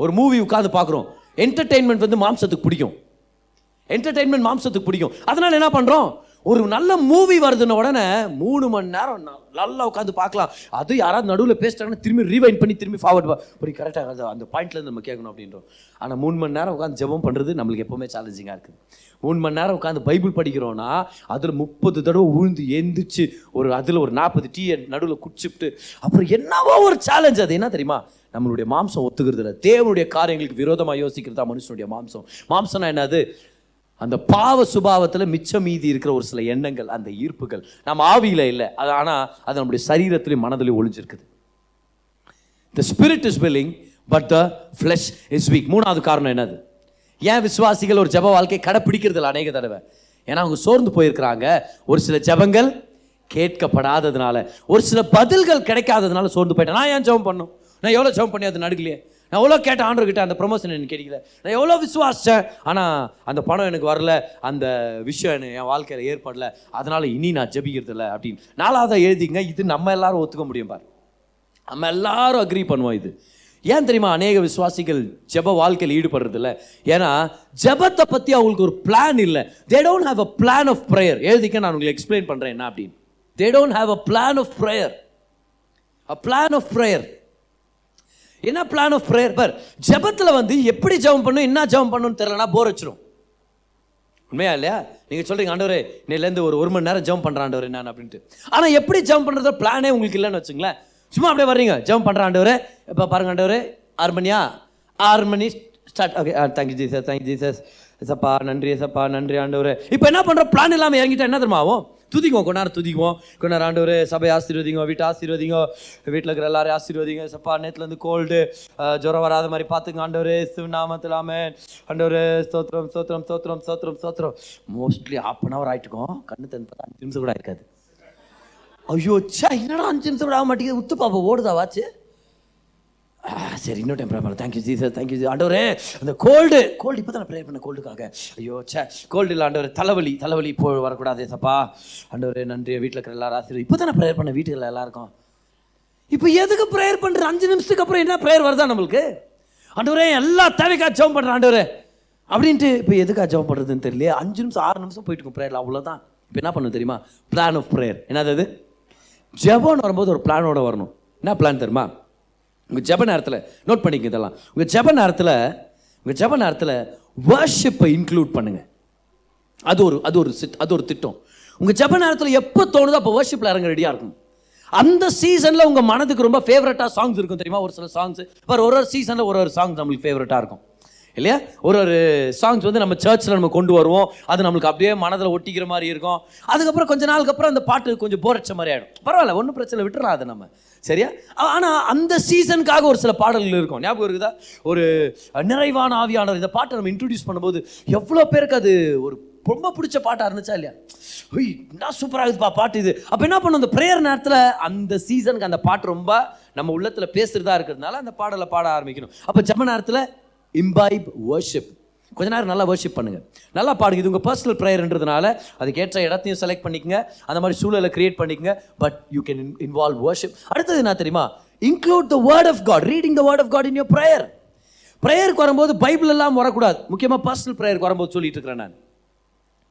ஒரு மூவி உட்காந்து பார்க்குறோம். என்டர்டெயின்மெண்ட் வந்து மாம்சத்துக்கு பிடிக்கும். என்டர்டெயின்மெண்ட் மாம்சத்துக்கு பிடிக்கும். அதனால என்ன பண்ணுறோம் ஒரு நல்ல மூவி வருதுன்ன உடனே மூணு மணி நேரம் ந- நல்லா உட்காந்து பார்க்கலாம். அது யாராவது நடுவில் பேசிட்டாங்கன்னா திரும்பி ரீவைண்ட் பண்ணி திரும்பி ஃபார்வர்ட் அப்படி கரெக்டாக அது அந்த பாயிண்ட்லேருந்து நம்ம கேட்கணும் அப்படின்றோம். ஆனால் மூணு மணி நேரம் உட்காந்து ஜெபம் பண்ணுறது நம்மளுக்கு எப்போவுமே சேலஞ்சிங்காக இருக்குது மூணு மணி நேரம் உட்காந்து பைபிள் படிக்கிறோம்னா அதில் முப்பது தடவை உழுந்து எந்திரிச்சு ஒரு அதில் ஒரு நாற்பது டீ நடுவில் குடிச்சுட்டு அப்புறம் என்னவோ ஒரு சேலஞ்ச் அது. என்ன தெரியுமா? நம்மளுடைய மாம்சம் ஒத்துக்கிறது இல்லை தேவனுடைய காரியங்களுக்கு விரோதமாக யோசிக்கிறதா மனுஷனுடைய மாம்சம். மாம்சம்னா என்னது? அந்த பாவ சுபாவத்தில் மிச்சம் மீதி இருக்கிற ஒரு சில எண்ணங்கள் அந்த ஈர்ப்புகள் நம்ம ஆவியில் இல்லை. அது ஆனால் அது நம்முடைய சரீரத்திலையும் மனதிலையும் ஒழிஞ்சிருக்குது the spirit is willing but the flesh is weak மூணாவது காரணம் என்னது? ஏன் விசுவாசிகள் ஒரு ஜெப வாழ்க்கையை கடைப்பிடிக்கிறதில்ல அநேக தடவை? ஏன்னா அவங்க சோர்ந்து போயிருக்கிறாங்க. ஒரு சில ஜெபங்கள் கேட்கப்படாததுனால ஒரு சில பதில்கள் கிடைக்காததுனால சோர்ந்து போயிட்டேன் நான் ஏன் ஜெபம் பண்ணும் நான் எவ்வளோ ஜெபம் பண்ணி அது நடுக்கலையே? நான் எவ்வளோ கேட்டேன் ஆண்டர்கிட்ட அந்த ப்ரொமோஷன் எனக்கு கிடைக்கல. நான் எவ்வளோ விசுவாசித்தேன் ஆனால் அந்த பணம் எனக்கு வரல அந்த விஷயம் என் வாழ்க்கையில் ஏற்படல அதனால் இனி நான் ஜெபிக்கிறது இல்லை அப்படின்னு. நாலாவதாக எழுதிங்க இது நம்ம எல்லாரும் ஒத்துக்க முடியும் பாரு. நம்ம எல்லாரும் அக்ரி பண்ணுவோம் இது. ஏன் தெரியுமா அநேக விசுவாசிகள் ஜெப வாழ்க்கையில் ஈடுபடுறதில்ல ஏன்னா ஜெபத்தை பற்றி அவங்களுக்கு ஒரு பிளான் இல்லை. They don't have a plan of prayer எழுதிக்க நான் உங்களுக்கு எக்ஸ்பிளைன் பண்ணுறேன் என்ன அப்படின்னு. They don't have a plan of prayer a plan of prayer என்ன பிளான் ஆஃப் ப்ரேயர் பார் ஜபத்தில் வந்து எப்படி ஜெபம் பண்ணணும் என்ன ஜெபம் பண்ணணும்னு தெரியலனா போர் வச்சிரும் உண்மையா இல்லையா? நீங்கள் சொல்கிறீங்க ஆண்டவரே இன்னிலேருந்து ஒரு ஒரு மணி நேரம் ஜம்ப் பண்ற ஆண்டவரே நான் அப்படின்ட்டு. ஆனால் எப்படி ஜம்ப் பண்ணுறதோ பிளானே உங்களுக்கு இல்லைன்னு வச்சுங்களேன். சும்மா அப்படியே வர்றீங்க ஜம்ப் பண்ணுற ஆண்டவர். இப்போ பாருங்க ஆண்டவர் ஆறு மணியா? ஆறு மணி start okay thank you Jesus thank you Jesus சப்பா நன்றி சப்பா நன்றி ஆண்டவர். இப்போ என்ன பண்ணுற பிளான் இல்லாமல் இறங்கிட்டா என்ன தெரியுமா ஆகும்? துதிக்குவோம் கொஞ்ச நேரம் துதிக்குவோம். கொஞ்ச நேரம் ஆண்டவர் சபை ஆசீர்வதிங்க வீட்டை ஆசீர்வதிங்க. வீட்டில் இருக்கிற எல்லாரையும் ஆசீர்வதிங்க. சப்பா நேற்றுலேருந்து கோல்டு ஜுரம் வராத மாதிரி பார்த்துங்க ஆண்டவர் சிவநாமத்தில் ஆமென். ஆண்டவர் ஸ்தோத்திரம் ஸ்தோத்திரம் ஸ்தோத்திரம் ஸ்தோத்திரம் ஸ்தோத்திரம். மோஸ்ட்லி ஹாஃப் அன் ஹவர் ஆகிட்டுக்கும் கண்ணு தந்து பார்த்தா அஞ்சு நிமிஷம் கூட இருக்காது ஐயோ ச்சே என்னடா அஞ்சு நிமிஷம் கூட ஆக மாட்டேங்குது? உத்து பாப்பா ஓடுதா வாச்சு சரி இன்னும் டைம் ப்ரே பண்ண thank you ji sir thank you ji ஆண்டவரே அந்த கோல்டு கோல்டு இப்போ தான் ப்ரே பண்ண கோல்டுக்காக ஐயோ ச்சே கோல்டு இல்லை ஆண்டவர் தலைவலி தலைவலி இப்போ வரக்கூடாது சப்பா ஆண்டவரே நன்றி. வீட்டில் இருக்கிற எல்லாரும் ஆசிரியர் இப்போ தானே ப்ரேயர் பண்ண வீட்டில் எல்லாருக்கும். இப்போ எதுக்கு ப்ரேயர் பண்ணுற அஞ்சு நிமிஷத்துக்கு அப்புறம் என்ன ப்ரேயர் வருதா நம்மளுக்கு? ஆண்டவரே எல்லா தேவைக்காக ஜெபம் பண்ணுறேன் ஆண்டவரே. அப்படின்ட்டு இப்போ எதுக்காக ஜெபம் பண்ணுறதுன்னு தெரியல அஞ்சு நிமிஷம் ஆறு நிமிஷம் போயிட்டு இருக்கும் ப்ரேயர் அவ்வளோதான் இப்போ என்ன பண்ணணும் தெரியுமா? பிளான் ஆஃப் ப்ரேயர் என்னது அது? ஜெபம்னு வரும்போது ஒரு பிளானோட வரணும். என்ன பிளான் தெரியுமா? உங்கள் ஜப நேரத்தில் நோட் பண்ணிக்க இதெல்லாம். உங்கள் ஜெப நேரத்தில் உங்கள் ஜப நேரத்தில் வர்ஷிப்பை இன்க்ளூட் பண்ணுங்கள் அது ஒரு அது ஒரு சிட் அது ஒரு திட்டம். உங்கள் ஜப நேரத்தில் எப்போ தோணுதோ அப்போ வர்ஷிப்பில் இறங்க ரெடியாக இருக்கும் அந்த சீசனில் உங்கள் மனதுக்கு ரொம்ப ஃபேவரட்டாக சாங்ஸ் இருக்கும் தெரியுமா? ஒரு சில சாங்ஸ் இப்போ ஒரு ஒரு சீசனில் ஒரு ஒரு சாங்ஸ் நம்மளுக்கு ஃபேவரட்டாக இருக்கும். இல்லையா? ஒரு ஒரு சாங்ஸ் வந்து நம்ம சர்ச்சில் நம்ம கொண்டு வருவோம். அது நம்மளுக்கு அப்படியே மனதில் ஒட்டிக்கிற மாதிரி இருக்கும். அதுக்கப்புறம் கொஞ்ச நாளுக்கு அப்புறம் அந்த பாட்டு கொஞ்சம் போர் அடிச்ச மாதிரி ஆகிடும் பரவாயில்ல ஒன்றும் பிரச்சனை விட்டுறலாம் அதை நம்ம. சரியா? ஆனால் அந்த சீசனுக்காக ஒரு சில பாடல்கள் இருக்கும். ஞாபகம் இருக்குதா? ஒரு நிறைவான ஆவியானவர். இந்த பாட்டை நம்ம இன்ட்ரடியூஸ் பண்ணும்போது எவ்வளோ பேருக்கு அது ஒரு ரொம்ப பிடிச்ச பாட்டாக இருந்துச்சா இல்லையா? ஹொய் என்ன சூப்பராக இருக்குதுப்பா பாட்டு இது. அப்போ என்ன பண்ணும்? அந்த ப்ரேயர் நேரத்தில் அந்த சீசனுக்கு அந்த பாட்டு ரொம்ப நம்ம உள்ளத்தில் பேசுகிறதா இருக்கிறதுனால அந்த பாடலை பாட ஆரம்பிக்கணும். அப்போ ஜம நேரத்தில் இம்பைப் வர்ஷிப் கொஞ்ச நேரம் நல்லா வர்ஷிப் பண்ணுங்க. நல்லா பாடுங்க. இது உங்கள் பர்சனல் ப்ரேயர்ன்றதுனால அதுக்கேற்ற இடத்தையும் செலக்ட் பண்ணிக்கங்க. அந்த மாதிரி சூழலை கிரியேட் பண்ணிக்கங்க. But you can involve worship அடுத்தது என்ன தெரியுமா? Include the word of God reading the word of God in your prayer ப்ரேயருக்கு வரும்போது பைபிள் எல்லாம் வரக்கூடாது. முக்கியமாக பர்சனல் ப்ரேயருக்கு வரும்போது சொல்லிட்டு இருக்கிறேன் நான்.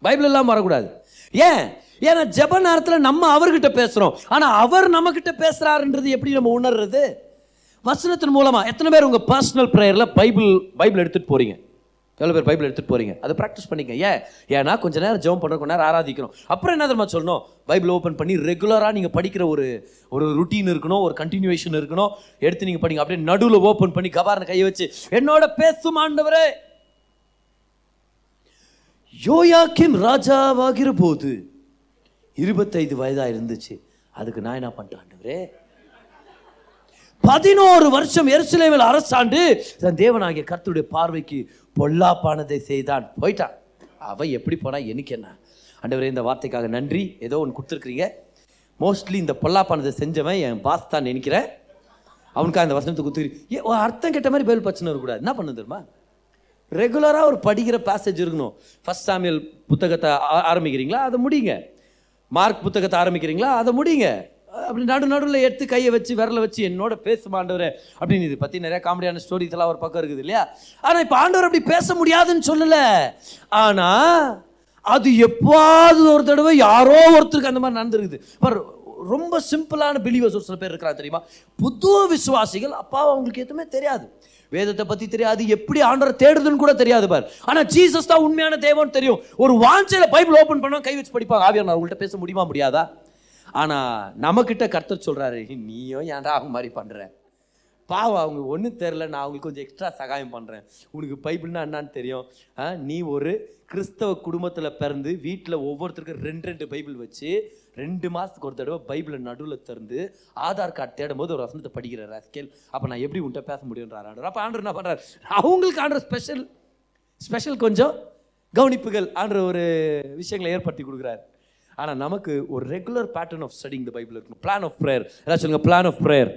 பைபிள் எல்லாம் வரக்கூடாது. ஏன்? ஏன்னா ஜப நேரத்தில் நம்ம அவர்கிட்ட பேசுகிறோம் ஆனால் அவர் நம்மக்கிட்ட பேசுகிறாருன்றது எப்படி நம்ம உணர்றது? வசனத்தின் மூலமாக எத்தனை பேர் உங்கள் பர்சனல் ப்ரேயரில் பைபிள் பைபிள் எடுத்துகிட்டு போகிறீங்க எவ்வளோ பேர் பைபிள் எடுத்துகிட்டு போகிறீங்க அதை ப்ராக்டிஸ் பண்ணிக்க ஏன்? ஏன்னா கொஞ்ச நேரம் ஜெபம் பண்ணுற கொஞ்ச நேரம் ஆராதிக்கணும். அப்புறம் என்ன தெரியுமா சொல்லணும்? பைபிள் ஓப்பன் பண்ணி ரெகுலராக நீங்கள் படிக்கிற ஒரு ஒரு ருட்டீன் இருக்கணும் ஒரு கண்டினியூவேஷன் இருக்கணும். எடுத்து நீங்கள் படிங்க. அப்படியே நடுவில் ஓப்பன் பண்ணி கபாரனை கையை வச்சு என்னோட பேசும் ஆண்டவரே! யோயாக்கிம் ராஜாவாகிற போது இருபத்தைந்து வயதாக இருந்துச்சு. அதுக்கு நான் என்ன பண்ணிட்டேன் ஆண்டவரே? பதினோரு வருஷம் எருசலேமில் அரசாண்டு தன் தேவனாகிய கர்த்தருடைய பார்வைக்கு பொல்லாப்பானதை செய்தான். போயிட்டான். அவன் எப்படி போனால் எனக்கு என்ன? அண்டவரே இந்த வார்த்தைக்காக நன்றி. ஏதோ ஒன்று கொடுத்துருக்குறீங்க. மோஸ்ட்லி இந்த பொல்லாப்பானதை செஞ்சவன் என் பாஸ் தான் நினைக்கிறேன். அவனுக்காக இந்த வசனத்தை குத்துக்கிறீ ஒரு அர்த்தம் கெட்ட மாதிரி பேல் பிரச்சனை இருக்கக்கூடாது என்ன பண்ண தெரியுமா? ரெகுலராக ஒரு படிக்கிற பேசேஜ் இருக்கணும். ஃபஸ்ட் சாமியல் புத்தகத்தை ஆ- ஆரம்பிக்கிறீங்களா? அதை முடியுங்க மார்க் புத்தகத்தை ஆரம்பிக்கிறீங்களா? அதை முடியுங்க அப்படி நடு நடுவில் எடுத்து கையை வச்சு விரலை வச்சு என்னோட பேசுமாண்டவர் அப்படின்னு இது பற்றி நிறையா காமெடியான ஸ்டோரிஸ் எல்லாம் ஒரு பக்கம் இருக்குது இல்லையா? ஆனால் இப்போ ஆண்டவர் அப்படி பேச முடியாதுன்னு சொல்லலை. ஆனால் அது எப்போது ஒரு தடவை யாரோ ஒருத்தருக்கு அந்த மாதிரி நடந்துருக்குது. பார் ரொம்ப சிம்பிளான பிலீவர்ஸ் ஒரு சில பேர் இருக்கிறாங்க தெரியுமா? புது விசுவாசிகள் அப்பா அவங்களுக்கு எதுவுமே தெரியாது. வேதத்தை பற்றி தெரியாது எப்படி ஆண்டரை தேடுதுன்னு கூட தெரியாது பார். ஆனால் ஜீசஸ் தான் உண்மையான தேவன் தெரியும். ஒரு வாஞ்சில பைபிள் ஓப்பன் பண்ணால் கை வச்சு படிப்பாங்க. ஆவியார் நான் உங்கள்கிட்ட பேச முடியுமா முடியாதா? ஆனால் நம்மக்கிட்ட கர்த்தர் சொல்கிறாரு நீயும் ஏன்டா அவங்க மாதிரி பண்ணுற பாவம் அவங்க ஒன்றும் தெரில நான் அவங்களுக்கு கொஞ்சம் எக்ஸ்ட்ரா சகாயம் பண்ணுறேன் உனக்கு பைபிள்னா என்னான்னு தெரியும். நீ ஒரு கிறிஸ்தவ குடும்பத்தில் பிறந்து வீட்டில் ஒவ்வொருத்தருக்கும் ரெண்டு ரெண்டு பைபிள் வச்சு ரெண்டு மாதத்துக்கு ஒரு தடவை பைபிளை நடுவில் திறந்து ஆதார் கார்டு தேடும் போது ஒரு வசனத்தை படிக்கிற ராஸ்கேல். அப்போ நான் எப்படி உன்கிட்ட பேச முடியுன்றார் ஆண்டர் அப்போ ஆண்டர் என்ன பண்ணுறாரு அவங்களுக்கு ஆண்டர் ஸ்பெஷல் ஸ்பெஷல் கொஞ்சம் கவனிப்புகள் ஆண்டவர் ஒரு விஷயங்களை ஏற்படுத்தி கொடுக்குறாரு. ஆனால் நமக்கு ஒரு regular pattern of studying the Bible இருக்கணும். பிளான் ஆஃப் ப்ரேயர் ஏதாவது சொல்லுங்கள் பிளான் ஆஃப் ப்ரேயர்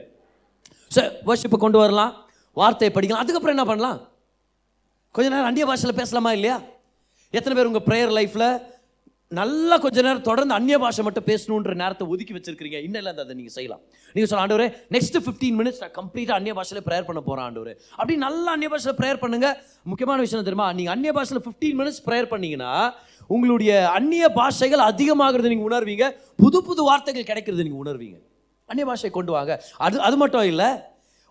சார் வர்ஷிப்பை கொண்டு வரலாம். வார்த்தையை படிக்கலாம். அதுக்கப்புறம் என்ன பண்ணலாம்? கொஞ்ச நேரம் அந்நிய பாஷையில் பேசலாமா இல்லையா? எத்தனை பேர் உங்கள் ப்ரேயர் லைஃப்பில் நல்லா கொஞ்ச நேரம் தொடர்ந்து அந்நிய பாஷை மட்டும் பேசணுன்ற நேரத்தை ஒதுக்கி வச்சிருக்கீங்க இன்னும் இல்லை அதை நீங்கள் செய்யலாம். நீங்கள் சொல்ல ஆண்டவரே நெக்ஸ்ட் ஃபிஃப்டீன் மினிட்ஸ் நான் கம்ப்ளீட்டாக அந்நிய பாஷையில் ப்ரேயர் பண்ண போகிறேன் ஆண்டவரே. அப்படி நல்லா அந்நிய பாஷையில் ப்ரேயர் பண்ணுங்க. முக்கியமான விஷயம் தெரியுமா? நீங்கள் அந்நிய பாஷையில் ஃபிஃப்டீன் மினிட்ஸ் ப்ரேயர் பண்ணீங்கன்னா உங்களுடைய அந்நிய பாஷைகள் அதிகமாகிறது நீங்கள் உணர்வீங்க. புது புது வார்த்தைகள் கிடைக்கிறது நீங்கள் உணர்வீங்க. அந்நிய பாஷை கொண்டு வாங்க. அது அது மட்டும் இல்லை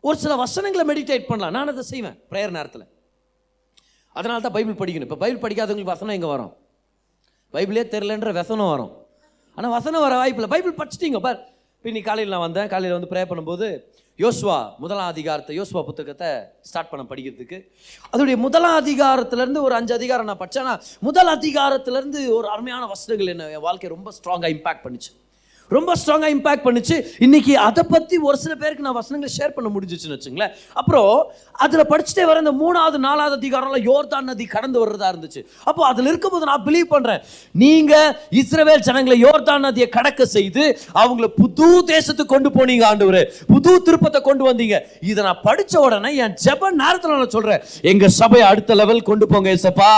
ஒரு சில வசனங்களை மெடிடேட் பண்ணலாம். நான் அதை செய்வேன் ப்ரேயர் நேரத்தில். அதனால தான் பைபிள் படிக்கணும். இப்போ பைபிள் படிக்காதவங்களுக்கு வசனம் எங்கே வரும்? பைபிளே தெரிலன்ற வசனம் வரும். ஆனால் வசனம் வர வாய்ப்பில்லை பைபிள் படிச்சிட்டிங்க பார். இன்னைக்கு காலையில் நான் வந்தேன். காலையில் வந்து ப்ரே பண்ணும்போது யோசுவா முதலாம் அதிகாரத்தை யோசுவா புத்தகத்தை ஸ்டார்ட் பண்ண படிக்கிறதுக்கு. அதோடைய முதலாம் அதிகாரத்திலேருந்து ஒரு அஞ்சு அதிகாரம் நான் படித்தேன் ஆனால் முதல் அதிகாரத்திலேருந்து ஒரு அருமையான வசனங்கள் என்ன என் வாழ்க்கையை ரொம்ப ஸ்ட்ராங்காக இம்பாக்ட் பண்ணிச்சு. ரொம்ப ஸ்ட்ராங்காக இம்பாக்ட் பண்ணுச்சு. இன்னைக்கு அதை பற்றி ஒரு சில பேருக்கு நான் வசனங்களை ஷேர் பண்ண முடிஞ்சிச்சுன்னு வச்சுங்களேன். அப்புறம் அதில் படிச்சுட்டே வர இந்த மூணாவது நாலாவது அதிகாரம்லாம் யோர்தான் நதி கடந்து வர்றதா இருந்துச்சு. அப்போ அதில் இருக்கும்போது நான் பிலீவ் பண்ணுறேன் நீங்கள் இஸ்ரவேல் ஜனங்களை யோர்தான் நதியை கடக்க செய்து அவங்கள புது தேசத்துக்கு கொண்டு போனீங்க ஆண்டவர். புது திருப்பத்தை கொண்டு வந்தீங்க. இதை நான் படித்த உடனே என் ஜப நேரத்தில் நான் சொல்கிறேன் எங்கள் சபையை அடுத்த லெவல் கொண்டு போங்க ஏசப்பா.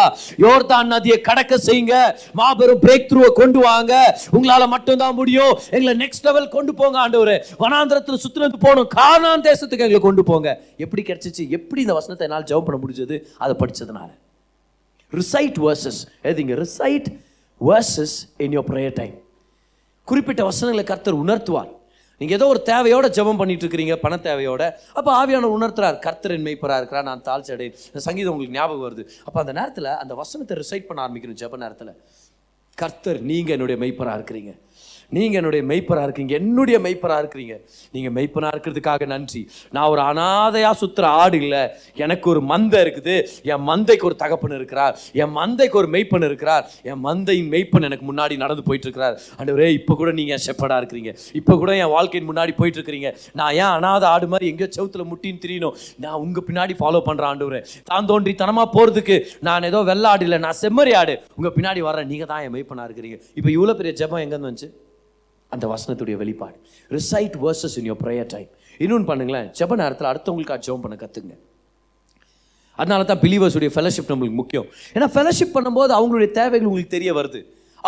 யோர்தான் நதியை கடக்க செய்யுங்க. மாபெரும் பிரேக் த்ரூவை கொண்டு வாங்க. உங்களால் மட்டும்தான் முடியும். எங்களை நெக்ஸ்ட் லெவல் கொண்டு போங்க ஆண்டவரே. வனாந்திரத்தில் சுத்தினது போகணும். கானான் தேசத்துக்கு எங்களை கொண்டு போங்க. எப்படி கிடைச்சிச்சு? எப்படி இந்த வசனத்தை என்னால் ஜெபம் பண்ண முடிஞ்சது? அதை படித்ததுனால ரிசைட் வேர்சஸ் எதுங்க recite verses in your prayer time குறிப்பிட்ட வசனங்களை கர்த்தர் உணர்த்துவார். நீங்கள் ஏதோ ஒரு தேவையோட ஜெபம் பண்ணிட்டு இருக்கிறீங்க பண தேவையோட. அப்போ ஆவியான உணர்த்துறார். கர்த்தரின் மெய்ப்பராக இருக்கிறார் நான் தாழ்ச்சி அடையேன் இந்த சங்கீதம் உங்களுக்கு ஞாபகம் வருது. அப்போ அந்த நேரத்தில் அந்த வசனத்தை ரிசைட் பண்ண ஆரம்பிக்கணும் ஜெப நேரத்தில். கர்த்தர் நீங்கள் என்னுடைய மெய்ப்பராக இருக்கிறீங்க. நீங்கள் என்னுடைய மெய்ப்பராக இருக்கீங்க. என்னுடைய மெய்ப்பராக இருக்கிறீங்க. நீங்கள் மெய்ப்பனாக இருக்கிறதுக்காக நன்றி. நான் ஒரு அனாதையாக சுற்றுற ஆடு இல்லை. எனக்கு ஒரு மந்தை இருக்குது. என் மந்தைக்கு ஒரு தகப்பன் இருக்கிறார். என் மந்தைக்கு ஒரு மெய்ப்பன் இருக்கிறார். என் மந்தையின் மெய்ப்பன் எனக்கு முன்னாடி நடந்து போயிட்டு இருக்கிறார் அண்டவரே இப்போ கூட நீங்கள் செப்படாக இருக்கிறீங்க. இப்போ கூட என் வாழ்க்கையின் முன்னாடி போயிட்டு இருக்கிறீங்க நான் ஏன் அனாதை ஆடு மாதிரி எங்கேயோ செவுத்துல முட்டின்னு தெரியணும்? நான் உங்கள் பின்னாடி ஃபாலோ பண்ணுறேன் ஆண்டவரே. தான் தோன்றி தனமா போறதுக்கு நான் ஏதோ வெள்ளாடு இல்லை. நான் செம்மறி ஆடு. உங்க பின்னாடி வர்றேன். நீங்க தான் என் மெய்ப்பனாக இருக்கிறீங்க. இப்போ இவ்வளோ பெரிய ஜெபம் எங்கேருந்து வந்துச்சு? அந்த வசனத்துடைய வெளிப்பாடு. Recite verses in your prayer time இன்னொன்று பண்ணுங்களேன். ஜப நேரத்தில் அடுத்தவங்களுக்கு ஜெபம் பண்ண கற்றுங்க அதனால தான் பிலீவர்ஸுடைய ஃபெலோஷிப் நம்மளுக்கு முக்கியம். ஏன்னா ஃபெலோஷிப் பண்ணும்போது அவங்களுடைய தேவைகள் உங்களுக்கு தெரிய வருது.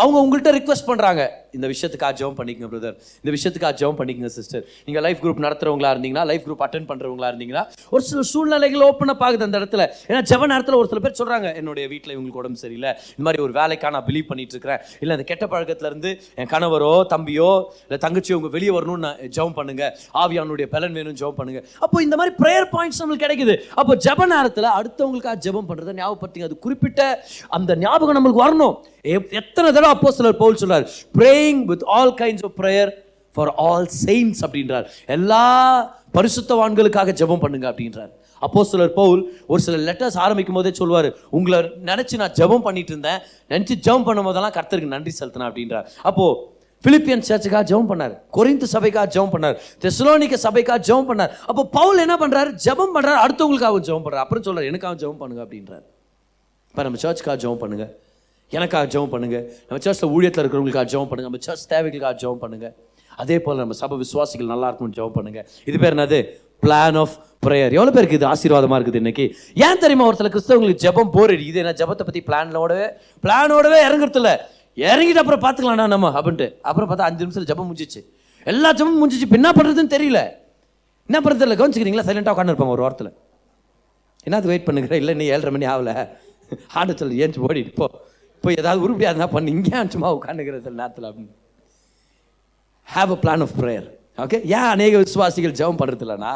அவங்க உங்கள்கிட்ட ரிக்வெஸ்ட் பண்ணுறாங்க இந்த விஷயத்துக்காக ஜெபம் பண்ணிக்கங்க பிரதர் இந்த விஷயத்துக்காக ஜெபம் பண்ணிக்கங்க சிஸ்டர் நீங்கள் லைஃப் குரூப் நடத்துறவங்களா இருந்தீங்கன்னா லைஃப் குரூப் அட்டன் பண்ணுறவங்களா இருந்தீங்கன்னா ஒரு சில சூழ்நிலைகள் ஓப்பன் அப் ஆகுது அந்த இடத்துல. ஏன்னா ஜெப நேரத்தில் ஒரு சில பேர் சொல்கிறாங்க என்னுடைய வீட்டில் இவங்களுக்கு உடம்பு சரியில்லை. இந்த மாதிரி ஒரு வேலைக்காக நான் பிலீவ் பண்ணிட்டு இருக்கிறேன் இல்லை அந்த கெட்ட பழக்கத்துல இருந்து என் கணவரோ தம்பியோ இல்லை தங்கச்சியோ உங்கள் வெளியே வரணும்னு நான் ஜெபம் பண்ணுங்க. ஆவியானுடைய பலன் வேணும் ஜெபம் பண்ணுங்க. அப்போ இந்த மாதிரி ப்ரேயர் பாயிண்ட்ஸ் நம்மளுக்கு கிடைக்குது. அப்போ ஜெப நேரத்தில் அடுத்தவங்களுக்காக ஜெபம் பண்ணுறதை ஞாபகப்படுத்திங்க. அது குறிப்பிட்ட அந்த ஞாபகம் நம்மளுக்கு வரணும். எப்- எத்தனை தடவை அப்போ சிலர் பவுல் சொல்றார் praying with all kinds of prayer for all saints அப்படின்றார். எல்லா பரிசுத்தவான்களுக்காக ஜெபம் பண்ணுங்க அப்படின்றார். அப்போ சிலர் பவுல் ஒரு சில லெட்டர்ஸ் ஆரம்பிக்கும் போதே சொல்வார் உங்களை நினைச்சு நான் ஜெபம் பண்ணிட்டு இருந்தேன். நினச்சி ஜெபம் பண்ணும் போதெல்லாம் கர்த்தருக்கு நன்றி செலுத்தினேன் அப்படின்றார். அப்போ பிலிப்பியன் சர்ச்சுக்காக ஜெபம் பண்ணார் குறைந்த சபைக்காக ஜெபம் பண்ணார் தெசலோனிக்க சபைக்காக ஜெபம் பண்ணார். அப்போ பவுல் என்ன பண்றாரு? ஜெபம் பண்றாரு அடுத்தவங்களுக்காக ஜெபம் பண்றாரு. அப்புறம் சொல்கிறார் எனக்காக ஜெபம் பண்ணுங்க அப்படின்றார். இப்போ நம்ம சர்ச்சுக்காக ஜெபம் பண்ணுங்க. எனக்காக ஜெபம் பண்ணுங்க. நம்ம சர்ச்சில் ஊழியத்தில் இருக்கிறவங்களுக்காக ஜெபம் பண்ணுங்கள் நம்ம சர்ச் தேவைகளுக்காக ஜெபம் பண்ணுங்க. அதே போல் நம்ம சபை விசுவாசிகள் நல்லா இருக்கும்னு ஜெபம் பண்ணுங்கள் இது பேர் என்னது? பிளான் ஆஃப் ப்ரேயர் எவ்வளோ பேருக்கு இது ஆசீர்வாதமாக இருக்குது இன்னைக்கு? ஏன் தெரியுமா ஒருத்தர் கிறிஸ்தவங்களுக்கு ஜெபம் போர் அடிக்குது? என்ன ஜெபத்தை பற்றி பிளானோடவே பிளானோடவே இறங்குறது இல்லை இறங்கிட்டு அப்புறம் பார்த்துக்கலாம்டா நம்ம அப்படின்ட்டு அப்புறம் பார்த்தா அஞ்சு நிமிஷத்தில் ஜெபம் முடிஞ்சிச்சு. எல்லா ஜெபம் முடிஞ்சிச்சு. இப்போ என்ன பண்ணுறதுன்னு தெரியல. என்ன பண்ணுறது இல்லை கவனிச்சுக்கிறீங்களா சைலண்ட்டாக உட்காந்துருப்பாங்க ஒரு வாரத்தில். என்னது வெயிட் பண்ணுங்கிற இல்லை நீ ஏழரை மணி ஆகல. ஆண்டு சொல்லு ஏஞ்சி ஓடிட்டு போ. இப்போ ஏதாவது உருப்படியாக இருந்தால் பண்ணு. இங்கே சும்மா உட்காந்துக்கிற சில நேரத்தில். அப்படின்னு have a plan of prayer okay ஏன் அநேக விசுவாசிகள் ஜெபம் பண்ணுறது இல்லைன்னா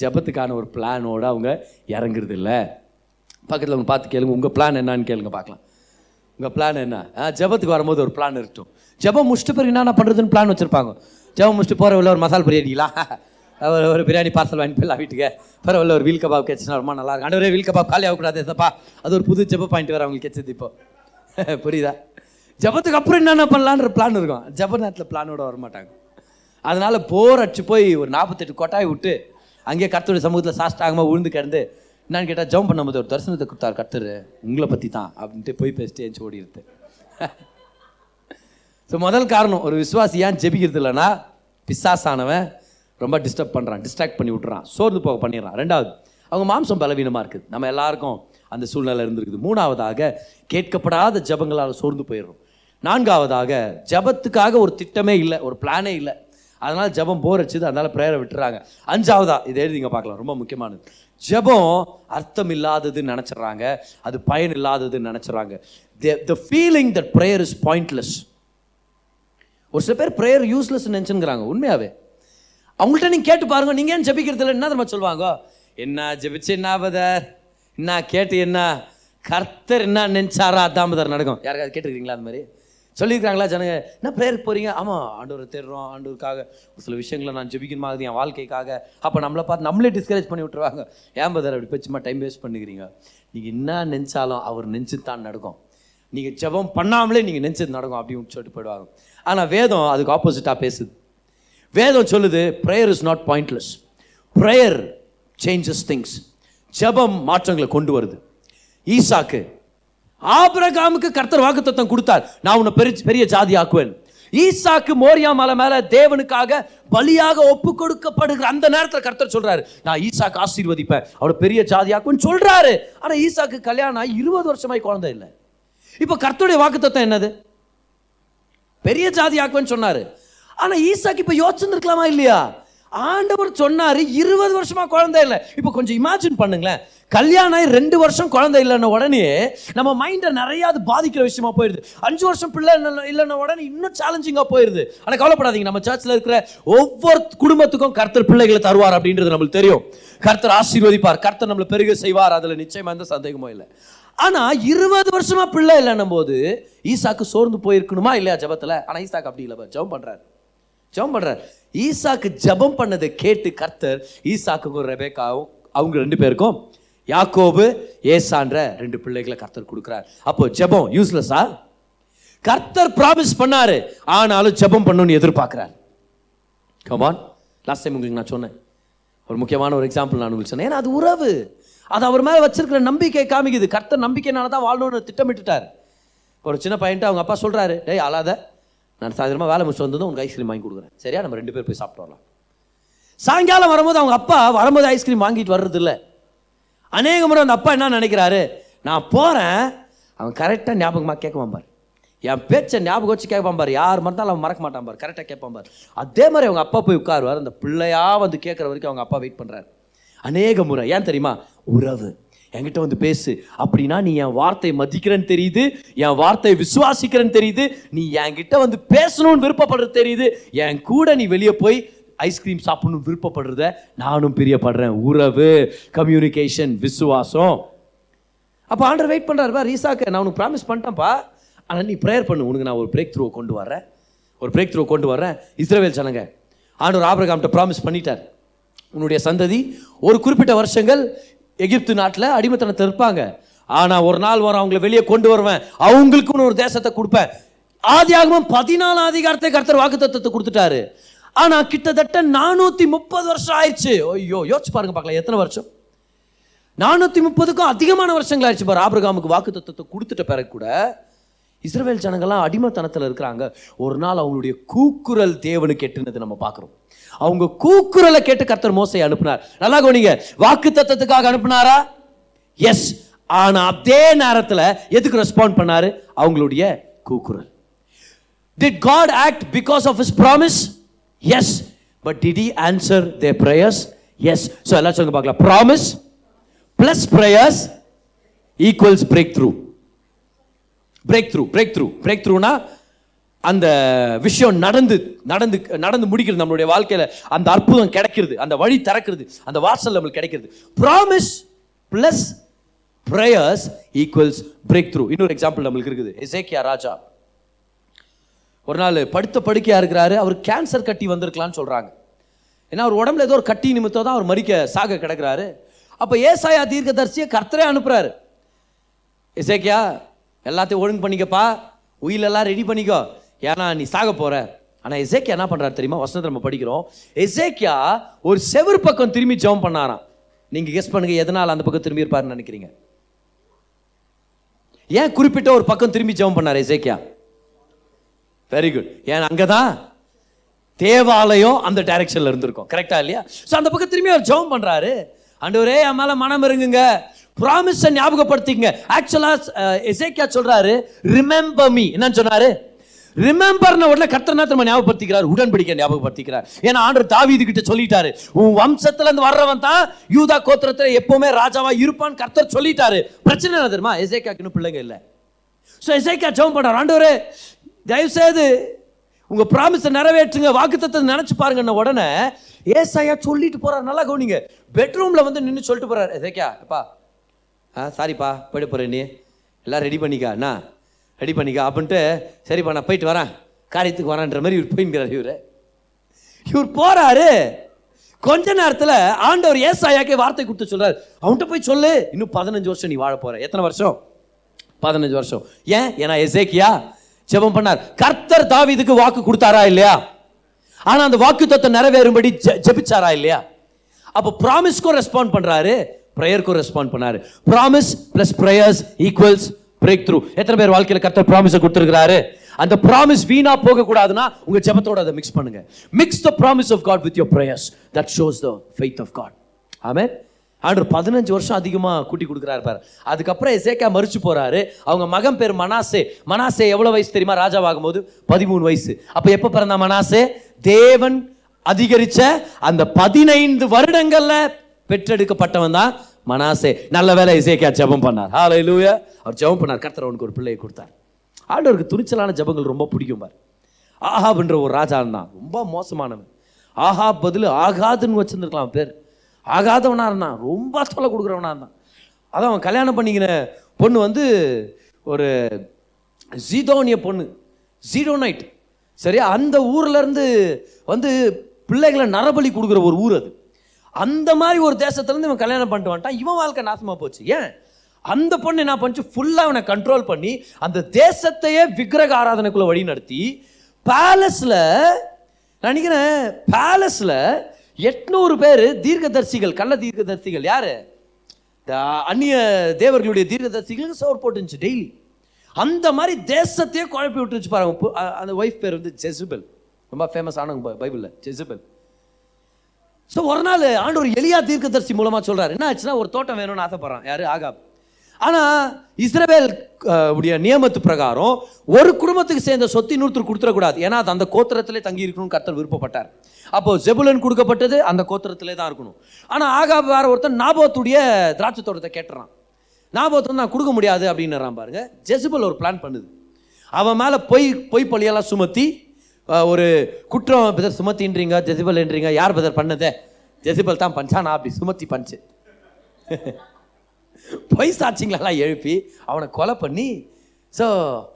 ஜெபத்துக்கான ஒரு பிளானோடு அவங்க இறங்குறது இல்லை பக்கத்தில் அவங்க பார்த்து கேளுங்க. உங்கள் பிளான் என்னன்னு கேளுங்க பார்க்கலாம். உங்கள் பிளான் என்ன? ஆ, ஜெபத்துக்கு வரும்போது ஒரு பிளான் இருக்கட்டும். ஜெபம் முடிச்சிட்டு பிறகு என்ன பண்ணுறதுன்னு பிளான் வச்சுருப்பாங்க. ஜெபம் முடிச்சுட்டு போகிற உள்ள ஒரு மசால் பிரியாணிலாம் ஒரு ஒரு பிரியாணி பார்சல் வாங்கி போயிடலாம் வீட்டுக்கு. பரவாயில்ல ஒரு வீல் கபாப் கிடைச்சுனா ரொம்ப நல்லா இருக்கும். ஆண்டவரே வீல் கபாப் காலி ஆகக்கூடாது அது ஒரு புது ஜெப பாயிண்ட் வேறு அவங்களுக்கு கிடைச்சது இப்போ. புரியுதா? ஜெபத்துக்கு அப்புறம் என்னென்ன பண்ணலான்ற பிளான் இருக்கும். ஜப நேரத்தில் பிளானோட வர மாட்டாங்க அதனால போர் அடிச்சு போய் ஒரு நாற்பத்தெட்டு கொட்டாய் விட்டு அங்கேயே கர்த்தருடைய சமூகத்தில் சாஸ்டாகமாக உழுந்து கிடந்து என்னன்னு கேட்டால் ஜம்ப் பண்ணும்போது ஒரு தரிசனத்தை கொடுத்தார் கர்த்தர். உங்களை பற்றி தான் அப்படின்ட்டு போய் பேசிட்டு ஏஞ்சி ஓடிடுது ஸோ முதல் காரணம் ஒரு விசுவாசி ஏன் ஜெபிக்கிறது இல்லைன்னா பிசாசானவன் ரொம்ப டிஸ்டர்ப் பண்ணுறான் டிஸ்ட்ராக்ட் பண்ணி விட்றான் சோர்ந்து போக பண்ணிடுறான். ரெண்டாவது அவங்க மாம்சம் பலவீனமாக இருக்குது. நம்ம எல்லாருக்கும் அந்த சூழ்நிலை இருந்திருக்குது. மூணாவதாக கேட்கப்படாத ஜெபங்களால் சோர்ந்து போயிடுறோம். நான்காவதாக ஜெபத்துக்காக ஒரு திட்டமே இல்லை ஒரு பிளானே இல்லை. அதனால் ஜெபம் போர் அடிச்சுது அதனால் ப்ரேயரை விட்டுறாங்க. அஞ்சாவதா இதை எழுதிங்க பார்க்கலாம் ரொம்ப முக்கியமானது. ஜெபம் அர்த்தம் இல்லாததுன்னு நினச்சிட்றாங்க அது பயன் இல்லாததுன்னு நினச்சிட்றாங்க. The feeling that prayer is pointless ஒரு சில பேர் ப்ரேயர் யூஸ்லெஸ் நினச்சுங்கிறாங்க உண்மையாவே. அவங்கள்ட்ட நீங்கள் கேட்டு பாருங்க நீங்கள் ஏன் ஜபிக்கிறது இல்லை என்ன தெரியுமா சொல்லுவாங்க? என்ன ஜெபிச்சு என்ன பதர் என்ன கேட்டு என்ன? கர்த்தர் என்ன நென்சாரா அதான்பதர் நடக்கும். யாருக்காவது கேட்டுருக்கீங்களா அந்த மாதிரி? சொல்லியிருக்காங்களா ஜனங்க? என்ன ப்ரேயருக்கு போகிறீங்க ஆமாம் ஆண்டவரை தேடுறோம் ஆண்டவருக்காக. ஒரு சில விஷயங்களை நான் ஜெபிக்கணுமா அது என் வாழ்க்கைக்காக. அப்போ நம்மளை பார்த்து நம்மளே டிஸ்கரேஜ் பண்ணி விட்டுருவாங்க. ஏன் பதர் அப்படி போச்சுமா டைம் வேஸ்ட் பண்ணிக்கிறீங்க. நீங்கள் என்ன நினச்சாலும் அவர் நெஞ்சு தான் நடக்கும். நீங்கள் ஜெபம் பண்ணாமலே நீங்கள் நெஞ்சது நடக்கும் அப்படின்னு சொல்லிட்டு போயிடுவாங்க. ஆனால் வேதம் அதுக்கு ஆப்போசிட்டாக பேசுது. வேதம் சொல்லுது prayer is not pointless prayer changes things ஜபம் மாற்றங்களை கொண்டு வருது. ஈசாக்கு ஆபிரகாமுக்கு கர்த்தர் வாக்குத்தத்தம் கொடுத்தார். நான் உன்னை பெரிய பெரிய ஜாதி ஆக்குவேன் ஈசாக்கு மோரியா மலை மேல தேவனுக்காக பலியாக ஒப்பு கொடுக்கப்படுகிற அந்த நேரத்தில் கர்த்தர் சொல்றாரு நான் ஈசாக்கு ஆசீர்வதிப்பேன். அவரை பெரிய ஜாதியாக்குன்னு சொல்றாரு. ஆனா ஈசாக்கு கல்யாணம் ஆகி இருபது வருஷமாய் குழந்தை இல்லை. இப்போ கர்த்தருடைய வாக்குத்தத்தம் என்னது? பெரிய ஜாதி ஆக்குவேன்னு சொன்னாரு. ஆனா ஈசாக்கு இப்ப யோசிச்சிருக்கலாமா இல்லையா? ஆண்டவர் சொன்னார் இருபது வருஷமாக குழந்தை இல்லை. இப்போ கொஞ்சம் இமேஜின் பண்ணுங்களேன். கல்யாணம் ஆகி ரெண்டு வருஷம் குழந்தை இல்லைன்ன உடனே நம்ம மைண்டை நிறையா அது பாதிக்கிற விஷயமா போயிடுது அஞ்சு வருஷம் பிள்ளை இல்லைன்ன- உடனே இன்னும் சேலஞ்சிங்காக போயிடுது ஆனால் கவலைப்படாதீங்க நம்ம சர்ச்சில் இருக்கிற ஒவ்வொரு குடும்பத்துக்கும் கர்த்தர் பிள்ளைகளை தருவார் அப்படின்றது நம்மளுக்கு தெரியும். கர்த்தர் ஆசீர்வதிப்பார் கர்த்தர் நம்மளை பெருக செய்வார் அதில் நிச்சயமாக எந்த சந்தேகமும் இல்லை. ஆனால் இருபது வருஷமாக பிள்ளை இல்லைன்னும் போது ஈசாக்கு சோர்ந்து போயிருக்கணுமா இல்லையா ஜபத்தில்? ஆனால் ஈசாக்கு அப்படி இல்லை ஜெபம் பண்ணுறாரு ஜெபம் பண்ணுறார் ஈசாக்கு ஜெபம் பண்ணதை கேட்டு கர்த்தர் ஈசாக்குக்கும் ரெபேக்காவும் அவங்க ரெண்டு பேருக்கும் யாக்கோபு ஏசான்ற ரெண்டு பிள்ளைகளை கர்த்தர் கொடுக்குறார். அப்போ ஜெபம் யூஸ்லெஸ்ஸா கர்த்தர் ப்ராமிஸ் பண்ணாரு ஆனாலும் ஜெபம் பண்ணணும்னு எதிர்பார்க்குறார். கமான் லாஸ்ட் டைம் உங்களுக்கு நான் சொன்னேன். ஒரு முக்கியமான ஒரு எக்ஸாம்பிள் நான் உங்களுக்கு சொன்னேன். ஏன்னா அது உறவு. அது அவர் மேலே வச்சிருக்கிற நம்பிக்கை காமிக்குது. கர்த்தர் நம்பிக்கைனால தான் வாழணும்னு திட்டமிட்டுட்டார். ஒரு சின்ன பையன்ட்டு அவங்க அப்பா சொல்கிறாரு டேய் அழாத. நான் சாயந்தரமாக வேலை முடிச்சு வந்ததும் உனக்கு ஐஸ்கிரீம் வாங்கி கொடுக்குறேன். சரியா? நம்ம ரெண்டு பேர் போய் சாப்பிட்டு வரலாம். சாயங்காலம் வரும்போது அவங்க அப்பா வரும்போது ஐஸ்கிரீம் வாங்கிட்டு வர்றதில்ல. அநேக முறை அந்த அப்பா என்ன நினைக்கிறாரு? நான் போகிறேன் அவன் கரெக்டாக ஞாபகமாக கேட்குவான் பாரு. என் பேச்சை ஞாபகம் வச்சு கேட்பான் பாரு. யார் மறந்தாலும் அவன் மறக்க மாட்டான் பாரு. கரெக்டாக கேட்பான் பாரு. அதே மாதிரி அவங்க அப்பா போய் உட்காருவார். அந்த பிள்ளையாக வந்து கேட்குற வரைக்கும் அவங்க அப்பா வெயிட் பண்ணுறாரு அநேக முறை. ஏன் தெரியுமா? உறவு. என்கிட்ட வந்து பேசு. அப்படின்னா நீ என் வார்த்தை மதிக்கிறேன்னு தெரியுது என் வார்த்தை விசுவாசிக்கிறேன்னு தெரியுது நீ என்கிட்ட வந்து பேசணும்னு விருப்பப்படுறது தெரியுது. என் கூட நீ வெளியே போய் ஐஸ்கிரீம் சாப்பிடணும் விருப்பப்படுறத நானும் பிரியப்படுறேன். உறவு கம்யூனிகேஷன் விசுவாசம். அப்போ ஆண்டர் வெயிட் பண்ணுறாரு பா ரீசாக்கு நான் உனக்கு ப்ராமிஸ் பண்ணிட்டேன்ப்பா. ஆனால் நீ ப்ரேயர் பண்ணு. உனக்கு நான் ஒரு பிரேக் த்ரூவை கொண்டு வரேன் ஒரு பிரேக் த்ரூவை கொண்டு வரேன் இஸ்ரவேல் ஜனங்க ஆண்டவர் ஆபிரகாம்கிட்ட ப்ராமிஸ் பண்ணிட்டார். உன்னுடைய சந்ததி ஒரு குறிப்பிட்ட வருஷங்கள் எகிப்து நாட்டில் அடிமைத்தனத்தை இருப்பாங்க ஆனால் ஒரு நாள் வரும் அவங்களை வெளியே கொண்டு வருவேன். அவங்களுக்குன்னு ஒரு தேசத்தை கொடுப்பேன். ஆதியாகவும் பதினாலு அதிகாரத்தை கர்த்தர் வாக்குத்தத்தத்தை கொடுத்துட்டாரு. ஆனால் கிட்டத்தட்ட நானூற்றி முப்பது வருஷம் ஆயிடுச்சு. ஐயோ யோசிச்சு பாருங்க பார்க்கலாம் எத்தனை வருஷம்? நானூற்றி முப்பதுக்கும் அதிகமான வருஷங்கள் ஆயிடுச்சு. பாரு ஆபிரகாமுக்கு வாக்கு தத்துவத்தை கொடுத்துட்ட பிறகு கூட இஸ்ரவேல் ஜனங்கள்லாம் அடிமைத்தனத்தில் இருக்கிறாங்க. ஒரு நாள் அவங்களுடைய கூக்குரல் தேவனுக்கு எட்டுனது நம்ம பார்க்குறோம். அவங்க கூக்குரலை கேட்டு கர்த்தர் மோசை அனுப்பினார். நல்லா கவனிங்க. வாக்கு தத்துவத்துக்காக அனுப்புனாரா? எஸ் ஆனால் அதே நேரத்தில் எதுக்கு ரெஸ்பாண்ட் பண்ணார்? அவங்களுடைய கூக்குரல். Did God act because of his promise? Yes. But did he answer their prayers? Yes. So எல்லாம் சொல்லுங்க பார்க்கலாம். Promise plus breakthrough breakthrough பிரேக் த்ரூனா அந்த விஷயம் நடந்து நடந்து நடந்து முடிக்கிறது நம்மளுடைய வாழ்க்கையில். அந்த அற்புதம் கிடைக்கிறது அந்த வழி திறக்கிறது அந்த வாசல் நம்மளுக்கு கிடைக்கிறது. Promise plus prayers equals breakthrough இன்னொரு எக்ஸாம்பிள் நம்மளுக்கு இருக்குது. எசேக்கியா ராஜா. ஒரு நாள் படுத்த படுக்கையாக இருக்கிறாரு. அவர் கேன்சர் கட்டி வந்திருக்கலாம்னு சொல்கிறாங்க ஏன்னா அவர் உடம்புல ஏதோ ஒரு கட்டி நிமித்தம் தான் அவர் மறிக்க சாக கிடக்குறாரு. அப்போ ஏசாயா தீர்க்கதரிசியை கர்த்தரே அனுப்புகிறாரு இசைக்கியா எல்லாத்தையும் ஒழுங்கு பண்ணிக்கப்பா. உயிலெல்லாம் ரெடி பண்ணிக்கோ. ஏன்னா நீ சாக போகிற ஆனால் எசேக்கியா என்ன பண்ணுறாரு தெரியுமா? வசனத்தை நம்ம படிக்கிறோம். எசேக்கியா ஒரு செவுரு பக்கம் திரும்பி ஜெபம் பண்ணாராம். நீங்கள் கெஸ் பண்ணுங்க எதனால் அந்த பக்கம் திரும்பி இருப்பாருன்னு நினைக்கிறீங்க? ஏன் குறிப்பிட்ட ஒரு பக்கம் திரும்பி ஜெபம் பண்ணார் எசேக்கியா? வெரி குட் ஏன் அங்கே தான் தேவாலயம் அந்த டைரக்ஷனில் இருந்திருக்கும். கரெக்டா இல்லையா? ஸோ அந்த பக்கம் திரும்பி அவர் ஜெபம் பண்ணுறாரு அண்டு ஒரே என் மேலே மனம் இருங்குங்க ப்ராமிஸை ஞாபகப்படுத்திங்க ஆக்சுவலாக எசேக்கியா சொல்கிறாரு ரிமெம்பர் மீ என்னன்னு சொன்னார்? ரிமெம்பர்ன உடனே கர்த்தர் திரும்ப ஞாபகப்படுத்திக்கிறார்? உடன்படிக்கை ஞாபகப்படுத்திக்கிறார். ஏன்னா ஆண்டர் தாவீது கிட்ட சொல்லிட்டாரு. உன் வம்சத்துல இருந்து வர்றவன் தான் யூதா கோத்திரத்தில் எப்பவுமே ராஜாவா இருப்பான்னு கர்த்தர் சொல்லிட்டாரு. பிரச்சனை என்ன தெரியுமா? எசேக்கியாக்கு இன்னும் பிள்ளைங்க இல்லை. ஸோ எசைக்கா ஜெபம் பண்ணார் ஆண்டவரே தயவு செய்து உங்க ப்ராமிஸை நிறைவேற்றுங்க. வாக்குத்தத்தை நினைச்சு பாருங்கன்ன உடனே ஏசாயா சொல்லிட்டு போகிறார் நல்லா கவனிங்க. பெட்ரூம்ல வந்து நின்று சொல்லிட்டு போகிறார் எசைக்கா அப்பா. ஆ சாரிப்பா போயிட்டு போகிறேன் நீ. எல்லாம் ரெடி பண்ணிக்கா என்ன ரெடி பண்ணிக்கா. அப்படின்ட்டு சரிப்பா நான் போயிட்டு வரேன். காரியத்துக்கு வரேன்ற மாதிரி இவர் போயிங்கிறார் இவர். இவர் போகிறாரு கொஞ்ச நேரத்தில் ஆண்டவர் ஏசாயாக்கே வார்த்தை கொடுத்து சொல்கிறார் அவன்கிட்ட போய் சொல்லு. இன்னும் பதினஞ்சு வருஷம் நீ வாழ போகிற எத்தனை வருஷம்? பதினஞ்சு வருஷம். ஏன்? ஏன்னா எசேக்கியா ஜெபம் பண்ணார். கர்த்தர் தாவிதுக்கு வாக்கு கொடுத்தாரா இல்லையா? ஆனால் அந்த வாக்கு தத்துவம் நிறைவேறும்படி ஜெ- ஜெபிச்சாரா இல்லையா? அப்போ ப்ராமிஸ்க்கும் ரெஸ்பாண்ட் பண்ணுறாரு ப்ரேயருக்கும் ரெஸ்பாண்ட் பண்ணார். Promise plus prayers equals breakthrough எத்தனை பேர் வாழ்க்கையில் கர்த்தர் ப்ராமிஸை கொடுத்துருக்காரு அந்த ப்ராமிஸ் வீணா போக கூடாதுன்னா உங்க ஜெபத்தோட அதை மிக்ஸ் பண்ணுங்க. Mix the promise of God with your prayers that shows the faith of God ஆமே ஆண்டர் பதினஞ்சு வருஷம் அதிகமாக கூட்டி கொடுக்குறாரு பாரு. அதுக்கப்புறம் எசேக்கா மறிச்சு போறாரு. அவங்க மகன் பேர் மனாசே. மனாசே எவ்வளோ வயசு தெரியுமா? ராஜாவாகும் போது பதிமூணு வயசு. அப்போ எப்போ பிறந்தா மனாசே? தேவன் அதிகரிச்ச அந்த பதினைந்து வருடங்களில் பெற்றெடுக்கப்பட்டவன் தான் மனாசே நல்ல வேலை இசைக்கா ஜெபம் பண்ணார். ஹalleluya அவர் ஜெபம் பண்ணார். கர்த்தர் அவனுக்கு ஒரு பிள்ளையை கொடுத்தார். ஆண்டவருக்கு துணிச்சலான ஜெபங்கள் ரொம்ப பிடிக்கும் பார். ஆஹாப்ன்ற ஒரு ராஜா இருந்தான். ரொம்ப மோசமானவன். ஆஹா பதில் ஆகாதுன்னு வச்சுருந்துருக்கலாம் பேர். ஆகாதவனாக இருந்தான். ரொம்ப தொலை கொடுக்குறவனாக இருந்தான். அதான் அவன் கல்யாணம் பண்ணிக்கின பொண்ணு வந்து ஒரு ஜீதோனிய பொண்ணு. ஜீரோனைட் சரியா? அந்த ஊர்லேருந்து வந்து பிள்ளைகளை நரபலி கொடுக்குற ஒரு ஊர் அது. அந்த மாதிரி ஒரு தேசத்துலேருந்து இவன் கல்யாணம் பண்ணிட்டு வந்துட்டான். இவன் வாழ்க்கை நாசமா போச்சு. ஏன்? அந்த பொண்ணு என்ன பண்ணுச்சு? ஃபுல்லாக அவனை கண்ட்ரோல் பண்ணி அந்த தேசத்தையே விக்கிரக ஆராதனைக்குள்ள வழி நடத்தி பேலஸில் நான் நினைக்கிறேன் பேலஸில் எட்நூறு பேர் தீர்க்கதரிசிகள் கள்ள தீர்க்கதர்சிகள். யார்? இந்த அந்நிய தேவர்களுடைய தீர்க்கதர்சிகளுக்கு சோர் போட்டுருந்துச்சு டெய்லி அந்த மாதிரி தேசத்தையே குழப்பி விட்டுருச்சு பாருங்க. அந்த ஒய்ஃப் பேர் வந்து ஜெசுபெல். ரொம்ப ஃபேமஸ் ஆனவங்க பைபிளில். ஜெசுபெல். ஸோ ஒரு நாள் ஆண்ட ஒரு எளியா தீர்க்கதரிசி மூலமாக சொல்கிறார் என்ன ஆச்சுன்னா ஒரு தோட்டம் வேணும்னு ஆசைப்படுறான். யாரு? ஆகாப். ஆனால் இஸ்ரேல் உடைய நியமத்து பிரகாரம் ஒரு குடும்பத்துக்கு சேர்ந்த சொத்து இன்னொருத்தர் கொடுத்துடக்கூடாது. ஏன்னா அது அந்த கோத்திரத்திலே தங்கி இருக்கணும்னு கர்த்தர் விருப்பப்பட்டார். அப்போ ஜெபுலன் கொடுக்கப்பட்டது அந்த கோத்திரத்திலே தான் இருக்கணும். ஆனால் ஆகாப் வேற ஒருத்தன் நாபோத்துடைய திராட்சை தோட்டத்தை கேட்டுறான். நாபோத்து நான் கொடுக்க முடியாது அப்படின்னுறான் பாருங்க. ஜெசுபல் ஒரு பிளான் பண்ணுது. அவன் மேலே பொய் பொய் பழியெல்லாம் சுமத்தி ஒரு குற்றம் பெதர் சுமத்தின்றீங்க ஜெசிபல்ன்றீங்க யார் பிரதர் பண்ணதே? ஜெசிபல் தான் பஞ்சா நான் அப்படி சுமத்தி பண்ணிச்சு பொய் சாட்சிங்களெல்லாம் எழுப்பி அவனை கொலை பண்ணி ஸோ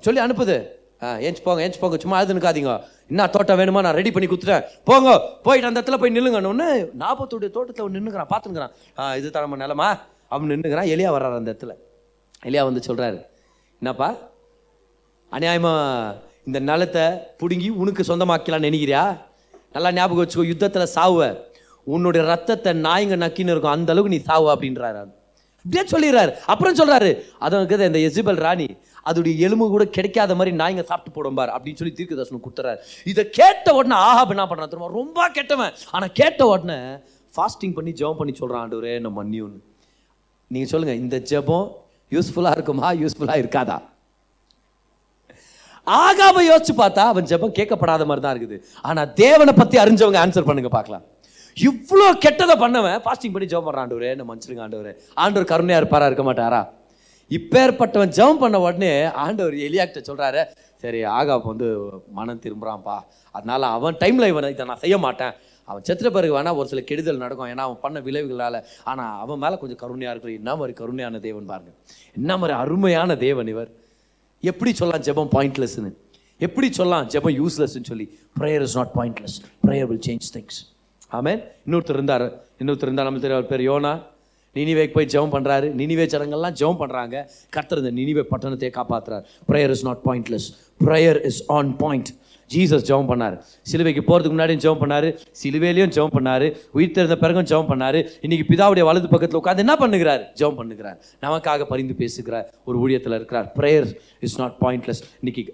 சொல்லி அனுப்புது. ஆ ஏஞ்சி போங்க ஏஞ்சி போங்க சும்மா அழுது நிற்காதீங்க என்ன தோட்டம் வேணுமா? நான் ரெடி பண்ணி கொடுத்துட்டேன் போங்க போயிட்டு அந்த இடத்துல போய் நில்லுங்கன்னு நாற்பத்தோடைய தோட்டத்தில் அவன் நின்றுக்கிறான் பார்த்துக்கிறான் இது தான் நம்ம நிலமா? அவன் நின்றுக்கிறான் எலியா வர்றாரு அந்த இடத்துல. எலியா வந்து சொல்கிறாரு என்னப்பா? அநியாயமாக இந்த நிலத்தை பிடுங்கி உனக்கு சொந்தமாக்கலாம்னு நினைக்கிறியா? நல்லா ஞாபகம் வச்சுக்கோ யுத்தத்தில் சாவ உன்னுடைய ரத்தத்தை நாய்ங்க நக்கின்னு இருக்கும் அந்த அளவுக்கு நீ சாவு அப்படின்றாரு அப்படியே சொல்லிடுறாரு. அப்புறம் சொல்கிறாரு அதை இருக்கிறது இந்த எசிபல் ராணி அதோடைய எலும்பு கூட கிடைக்காத மாதிரி நாய்ங்க சாப்பிட்டு போடும் பார் அப்படின்னு சொல்லி தீர்க்க தரிசனம் கொடுத்துறாரு. இதை கேட்ட உடனே ஆஹாப் என்ன பண்றான் திரும்ப ரொம்ப கெட்டவன். ஆனால் கேட்ட உடனே ஃபாஸ்டிங் பண்ணி ஜெபம் பண்ணி சொல்றான் ஆண்டவரே நம்ம மன்னியுன்னு நீங்கள் சொல்லுங்கள் இந்த ஜெபம் யூஸ்ஃபுல்லாக இருக்குமா? யூஸ்ஃபுல்லாக இருக்காதா? ஆகாவை யோசிச்சு பார்த்தா அவன் ஜெபம் கேட்கப்படாத மாதிரி தான் இருக்குது. ஆனால் தேவனை பற்றி அறிஞ்சவங்க ஆன்சர் பண்ணுங்க பார்க்கலாம். இவ்வளோ கெட்டதை பண்ணவன் ஃபாஸ்டிங் பண்ணி ஜெபம் பண்றான் ஆண்டவரே என்ன மன்னிச்சிருங்க ஆண்டவரே. ஆண்டவர் கருணையாக இருப்பாரா இருக்க மாட்டாரா? இப்பேற்பட்டவன் ஜெபம் பண்ண உடனே ஆண்டவர் எலியாக்கிட்ட சொல்கிறாரு சரி ஆகாப் வந்து மனம் திரும்புகிறான்ப்பா அதனால் அவன் டைமில் இவனை இதை நான் செய்ய மாட்டேன். அவன் செத்துற பிறகு வேணால் ஒரு சில கெடுதல் நடக்கும். ஏன்னா அவன் பண்ண விளைவுகளால். ஆனால் அவன் மேலே கொஞ்சம் கருணையாக இருக்கிற என்ன மாதிரி கருணையான தேவன் பாருங்க. என்ன மாதிரி அருமையான தேவன் இவர். எப்படி சொல்லலாம் ஜெபம் பாயிண்ட்லெஸ்னு எப்படி சொல்லலாம் ஜெபம் யூஸ்லெஸ்ன்னு சொல்லி? Prayer is not pointless prayer will change things ஆமே இன்னொருத்தர் இருந்தார். இன்னொருத்தர் இருந்தார் நம்ம தெரியும் அவர் பேர் யோனா. நினிவேக்கு போய் ஜெபம் பண்ணுறாரு நினிவே சடங்கெல்லாம் ஜெபம் பண்ணுறாங்க கர்த்தர் இந்த நினிவே பட்டணத்தை காப்பாற்றுறார் prayer is not pointless prayer is on point Jesus ஜெபம் பண்ணார். சிலுவைக்கு போகிறதுக்கு முன்னாடியும் ஜெபம் பண்ணாரு. சிலுவையிலையும் ஜெபம் பண்ணாரு. உயிர் தெரிந்த பிறகும் ஜெபம் பண்ணாரு. இன்னைக்கு பிதாவுடைய வலது பக்கத்தில் உட்காந்து என்ன பண்ணுகிறார்? ஜெபம் பண்ணுகிறார். நமக்காக பரிந்து பேசுகிறார். ஒரு ஊழியத்தில் இருக்கிறார். ப்ரேயர் இஸ் நாட் பாயிண்ட்லெஸ் இன்னைக்கு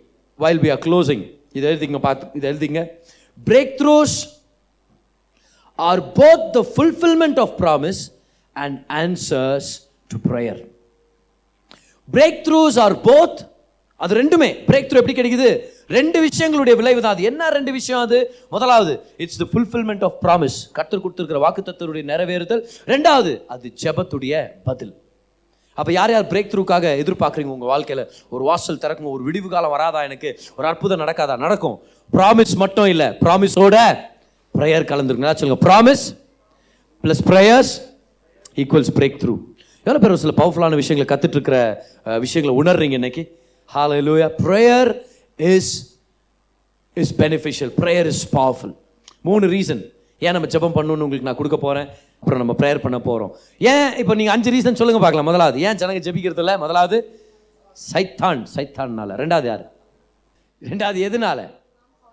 வைல் பி ஆர் க்ளோசிங் இதை எழுதிங்க பார்த்து இதை எழுதிங்க breakthroughs both the fulfilment of promise and answers to prayer breakthroughs are both அது ரெண்டுமே. பிரேக் த்ரூ எப்படி கிடைக்குது? ரெண்டு விஷயங்களுடைய விளைவு தான் அது. என்ன ரெண்டு விஷயம் அது? முதலாவது it's the fulfilment of promise கர்த்தர் கொடுத்துருக்கிற வாக்குத்தத்தருடைய நிறைவேறுதல். ரெண்டாவது அது ஜெபத்துடைய பதில். அப்போ யார் யார் பிரேக் த்ரூக்காக எதிர்பார்க்குறீங்க உங்கள் வாழ்க்கையில்? ஒரு வாசல் திறக்கும் ஒரு விடிவு காலம் வராதா எனக்கு? ஒரு அற்புதம் நடக்காதா? நடக்கும். ப்ராமிஸ் மட்டும் இல்லை ப்ராமிஸோட ப்ரேயர் கலந்துருக்குங்களா சொல்லுங்க. Promise plus prayers equals breakthrough எவ்வளோ பேர் ஒரு சில பவர்ஃபுல்லான விஷயங்களை கற்றுட்டு இருக்கிற விஷயங்களை உணர்றீங்க இன்னைக்கு? Hallelujah. Prayer is is beneficial prayer is powerful மூணு ரீசன் ஏன் நம்ம ஜெபம் பண்ணணும்னு உங்களுக்கு நான் கொடுக்க போகிறேன் அப்புறம் நம்ம ப்ரேயர் பண்ண போகிறோம் ஏன் இப்போ நீங்கள் அஞ்சு ரீசன் சொல்லுங்கள் பார்க்கலாம். முதலாவது ஏன் ஜனங்க ஜபிக்கிறதில்ல முதலாவது சைத்தான் சைத்தான்னால. ரெண்டாவது யார்? ரெண்டாவது எதுனால?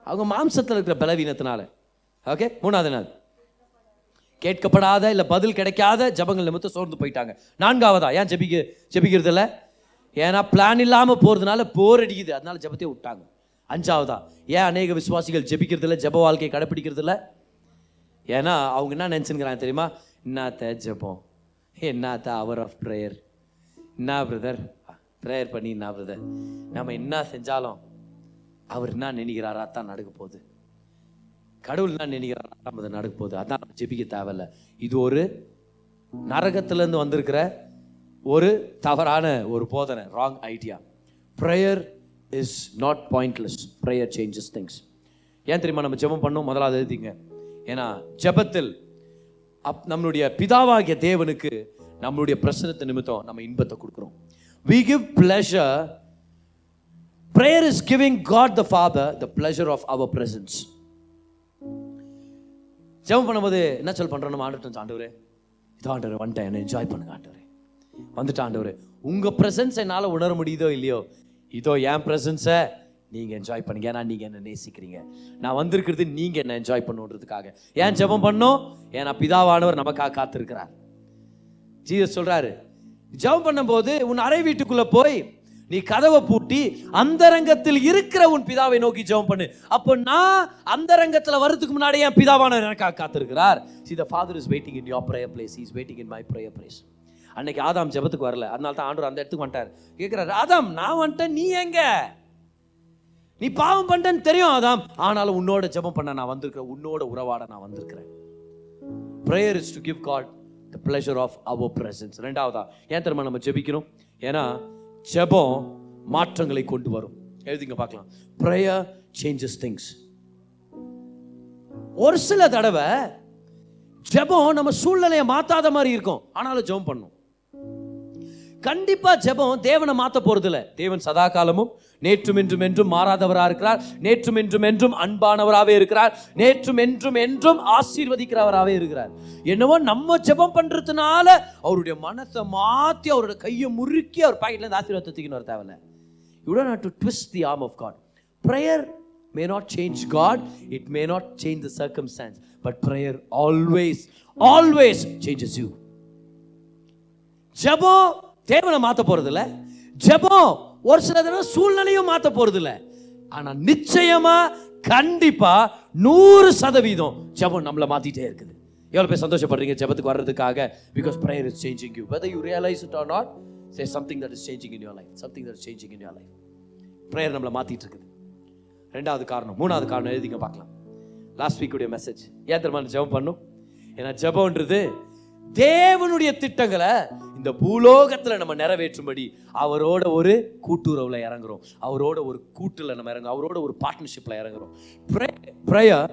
அவங்க மாம்சத்தில் இருக்கிற பலவீனத்தினால. ஓகே மூணாவது என்னது? கேட்கப்படாத இல்லை பதில் கிடைக்காத ஜபங்கள் நிமித்தம் சோர்ந்து போயிட்டாங்க. நான்காவதா? ஏன் ஜெபிக்க ஜெபிக்கிறது இல்லை? ஏன்னா பிளான் இல்லாமல் போகிறதுனால போர் அடிக்குது. அதனால ஜபத்தை விட்டாங்க. அஞ்சாவதா. ஏன் அநேக விசுவாசிகள் ஜெபிக்கிறதில்ல ஜெப வாழ்க்கையை கடைப்பிடிக்கிறது இல்லை ஏன்னா அவங்க என்ன நினச்சிருக்கிறாங்க தெரியுமா? என்னத்த ஜெபம்? என்னத்த அவர் ஆஃப் ப்ரேயர் என்ன பிரதர் ப்ரேயர் பண்ணி என்ன பிரதர் நம்ம என்ன செஞ்சாலும் அவர் என்ன நினைக்கிறாரா தான் நடக்க போகுது. கடவுள் என்ன நினைக்கிறாரா தான் நடக்க போகுது. அதான் நம்ம ஜெபிக்க தேவையில்ல. இது ஒரு நரகத்துலேருந்து வந்திருக்கிற ஒரு தவறான ஒரு போதனை wrong idea prayer is not pointless prayer changes things ஏன் தெரியுமா நம்ம ஜெபம் பண்ணோம் முதலாவது எழுதிங்க. ஏன்னா ஜெபத்தில் அப் நம்மளுடைய பிதாவாகிய தேவனுக்கு நம்மளுடைய பிரசனத்தை நிமித்தம் நம்ம இன்பத்தை கொடுக்குறோம். We give pleasure. Prayer is giving God the father the pleasure of our presence ஜெபம் பண்ணும்போது என்ன சொல் பண்ணுறோம் நம்ம? ஆண்டுட்டோம் ஆண்டவரே இதோ ஆண்டவரே வந்துட்டேன் என்ன என்ஜாய் பண்ணுங்க ஆண்டவரே. வந்துட்டான் ஆண்டவரே. உங்க பிரசன்ஸ் என்னால் உணர முடியுதோ இல்லையோ? இதோ என் பிரசன்ஸை நீங்க என்ஜாய் பண்ணுங்க. ஏன்னா நீங்க என்ன நேசிக்கிறீங்க. நான் வந்திருக்கிறது நீங்க என்ன என்ஜாய் பண்ணுன்றதுக்காக. ஏன் ஜெபம் பண்ணோம்? ஏன்னா பிதாவானவர் நமக்காக காத்திருக்கிறார். ஜீசஸ் சொல்றாரு ஜெபம் பண்ணும்போது உன் அறை வீட்டுக்குள்ள போய் நீ கதவை பூட்டி அந்தரங்கத்தில் இருக்கிற உன் பிதாவை நோக்கி ஜெபம் பண்ணு. அப்போ நான் அந்தரங்கத்தில் வர்றதுக்கு முன்னாடி என் பிதாவானவர் எனக்காக காத்திருக்கிறார். See the father is waiting in your prayer place is waiting in my prayer place அன்னைக்கு ஆதாம் ஜெபத்துக்கு வரல. அதனால தான் ஆண்டவர் அந்த இடத்துக்கு வந்துட்டார். கேட்குறாரு ஆதாம் நான் வந்துட்டேன். நீ எங்க? நீ பாவம் பண்ணிட்டேன்னு தெரியும் ஆதாம். ஆனாலும் உன்னோட ஜெபம் பண்ண நான் வந்திருக்கிறேன். உன்னோட உறவாட நான் வந்திருக்கிறேன். Prayer is to give God the pleasure of our presence ரெண்டாவதா ஏன் தெரியுமா நம்ம ஜெபிக்கிறோம்? ஏன்னா ஜெபம் மாற்றங்களை கொண்டு வரும். எழுதிங்க பார்க்கலாம். ப்ரேயர் சேஞ்சஸ் திங்ஸ் ஒரு சில தடவை ஜெபம் நம்ம சூழ்நிலையை மாற்றாத மாதிரி இருக்கும். ஆனாலும் ஜெபம் பண்ணும். கண்டிப்பாக ஜெபம் தேவனை மாற்ற போகிறதில்ல தேவன் சதா காலமும் நேற்றும் என்றும் என்றும் மாறாதவராக இருக்கிறார். நேற்றும் என்றும் என்றும் அன்பானவராகவே இருக்கிறார். நேற்றும் என்றும் என்றும் ஆசீர்வதிக்கிறவராகவே இருக்கிறார். என்னவோ நம்ம ஜெபம் பண்ணுறதுனால அவருடைய மனசை மாற்றி அவருடைய கையை முறுக்கி அவர் பாக்கெட்லேருந்து ஆசீர்வாதத்தை தூக்கின்னு வர தேவையில்ல. You don't to twist the arm of God prayer may not change God, it may not change the circumstance, but prayer always, always changes you. ஜெபம் தேவனை மாத்த போறது இல்ல ஜெபம் ஒரு சில தடவை சூழ்நிலையும் மாத்த போறது இல்ல ஆனா நிச்சயமா கண்டிப்பா நூறு சதவீதம் ஜெபம் நம்மளை மாத்திட்டே இருக்குது. எவ்வளவு பேர் சந்தோஷப்படுறீங்க ஜெபத்துக்கு வர்றதுக்காக? Because prayer is changing you whether you realize it or not say something that is changing in your life something that is changing in your life prayer நம்மளை மாத்திட்டு இருக்குது. ரெண்டாவது காரணம் மூணாவது காரணம் எழுதிங்க பார்க்கலாம். லாஸ்ட் வீக்குடைய மெசேஜ் ஏன் தெரியுமா? ஜெபம் பண்ணும். ஏன்னா ஜெபம்ன்றது தேவனுடைய திட்டங்களை இந்த பூலோகத்தில் நம்ம நிறைவேற்றும்படி அவரோட ஒரு கூட்டுறவுல இறங்குறோம். அவரோட ஒரு கூட்டுல நம்ம இறங்குறோம். அவரோட ஒரு பார்ட்னர்ஷிப்ல இறங்குறோம். Prayer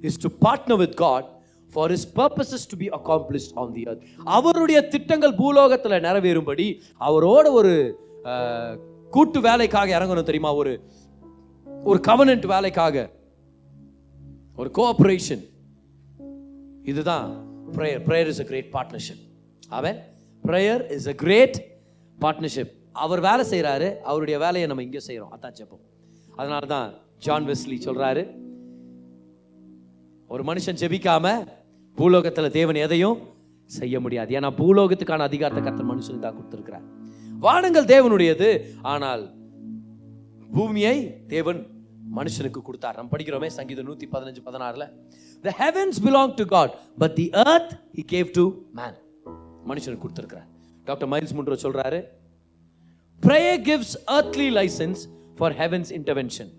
is to partner with God for his purposes to be accomplished on the earth அவருடைய திட்டங்கள் பூலோகத்தில் நிறைவேறும்படி அவரோட ஒரு கூட்டு வேலைக்காக இறங்கணும் தெரியுமா? ஒரு ஒரு கவனன்ட் வேலைக்காக. ஒரு கோஆபரேஷன் இதுதான் prayer prayer is a great partnership அவன் prayer is a great partnership அவர் வேலை செய்கிறாரு அவருடைய வேலையை நம்ம இங்கே செய்கிறோம் அதான் ஜெபம் அதனால தான் ஜான் வெஸ்லி சொல்றாரு ஒரு மனுஷன் ஜெபிக்காம பூலோகத்துல தேவன் எதையும் செய்ய முடியாது. ஏன்னா பூலோகத்துக்கான அதிகாரத்தை கர்த்தர் மனுஷனுக்கு தான் கொடுத்துருக்கிறார். வானங்கள் தேவனுடையது ஆனால் பூமியை தேவன் மனுஷனுக்கு கொடுத்தார். நம்ம படிக்கிறோமே சங்கீதம் நூத்தி பதினஞ்சு பதினாறுல the heavens belong to god but the earth he gave to man. மனுஷனுக்கு கொடுத்துருக்கிறார். டாக்டர் மைல்ஸ் முன்ரோ சொல்றாரு prayer gives earthly licence for heaven's intervention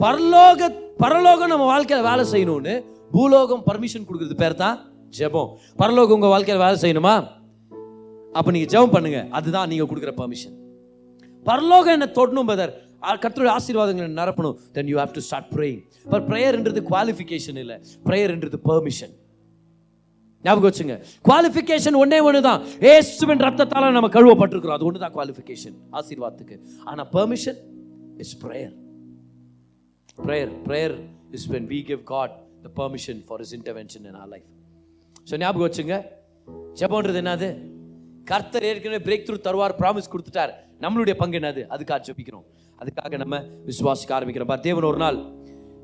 பரலோக பரலோகம் நம்ம வாழ்க்கையில் வேலை செய்யணும்னு பூலோகம் பர்மிஷன் கொடுக்குறது பேர் தான் ஜெபம். பரலோகம் உங்கள் வாழ்க்கையில் வேலை செய்யணுமா? அப்போ நீங்கள் ஜெபம் பண்ணுங்க அதுதான் நீங்கள் கொடுக்குற பர்மிஷன் பரலோகம் என்ன தொடணும் பதர் கர்த்தருடைய ஆசீர்வாதங்களை நிரப்பணும். Then you have to start praying but ப்ரேயர்ன்றது qualification இல்லை. ப்ரேயர்ன்றது பெர்மிஷன் ஞாபகம் வச்சுங்க. குவாலிஃபிகேஷன் ஒன்றே ஒன்று தான் ஏசுவின் ரத்தத்தால் நம்ம கழுவப்பட்டிருக்கிறோம். அது ஒன்று தான் குவாலிஃபிகேஷன் ஆசீர்வாதத்துக்கு ஆனால் permission is prayer prayer prayer is when we give God the permission for his intervention in our life so ஞாபகம் வச்சுங்க. ஜெபம்ன்றது என்னது? கர்த்தர் ஏற்கனவே பிரேக் த்ரூ தருவார் ப்ராமிஸ் கொடுத்துட்டார். நம்மளுடைய பங்கு என்னது? அதுக்காக ஜெபிக்கிறோம். அதுக்காக நம்ம விசுவாசிக்க ஆரம்பிக்கிறோம். பார் தேவன் ஒரு நாள்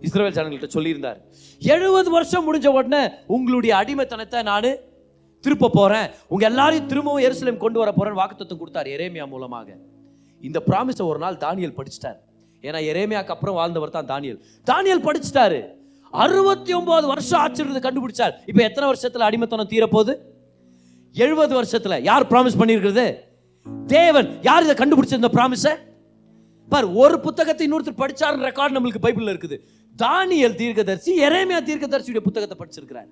இஸ்ரேல் ஜனங்கள்கிட்ட சொல்லியிருந்தார் எழுபது வருஷம் முடிஞ்ச உடனே உங்களுடைய அடிமைத்தனத்தை நான் திருப்ப போகிறேன் உங்கள் எல்லாரையும் திரும்பவும் எருசலேம் கொண்டு வர போறேன் வாக்குத்தம் கொடுத்தார் எரேமியா மூலமாக. இந்த ப்ராமிஸை ஒரு நாள் தானியல் படிச்சிட்டார். ஏன்னா எரேமியாக்கு அப்புறம் வாழ்ந்தவர் தான் தானியல். தானியல் படிச்சிட்டாரு. அறுபத்தி ஒன்பது வருஷம் ஆச்சுறது கண்டுபிடிச்சார். இப்போ எத்தனை வருஷத்தில் அடிமைத்தனம் தீரப்போகுது? எழுபது வருஷத்தில். யார் ப்ராமிஸ் பண்ணியிருக்கிறது? தேவன். யார் இதை கண்டுபிடிச்சிருந்த ப்ராமிஸை பார் ஒரு புத்தகத்தை இன்னொருத்தர் படிச்சார் ரெக்கார்ட் நம்மளுக்கு பைபிளில் இருக்குது. தானியல் தீர்க்கதரிசி எரேமியா தீர்க்கதரிசியுடைய புத்தகத்தை படிச்சிருக்கிறார்.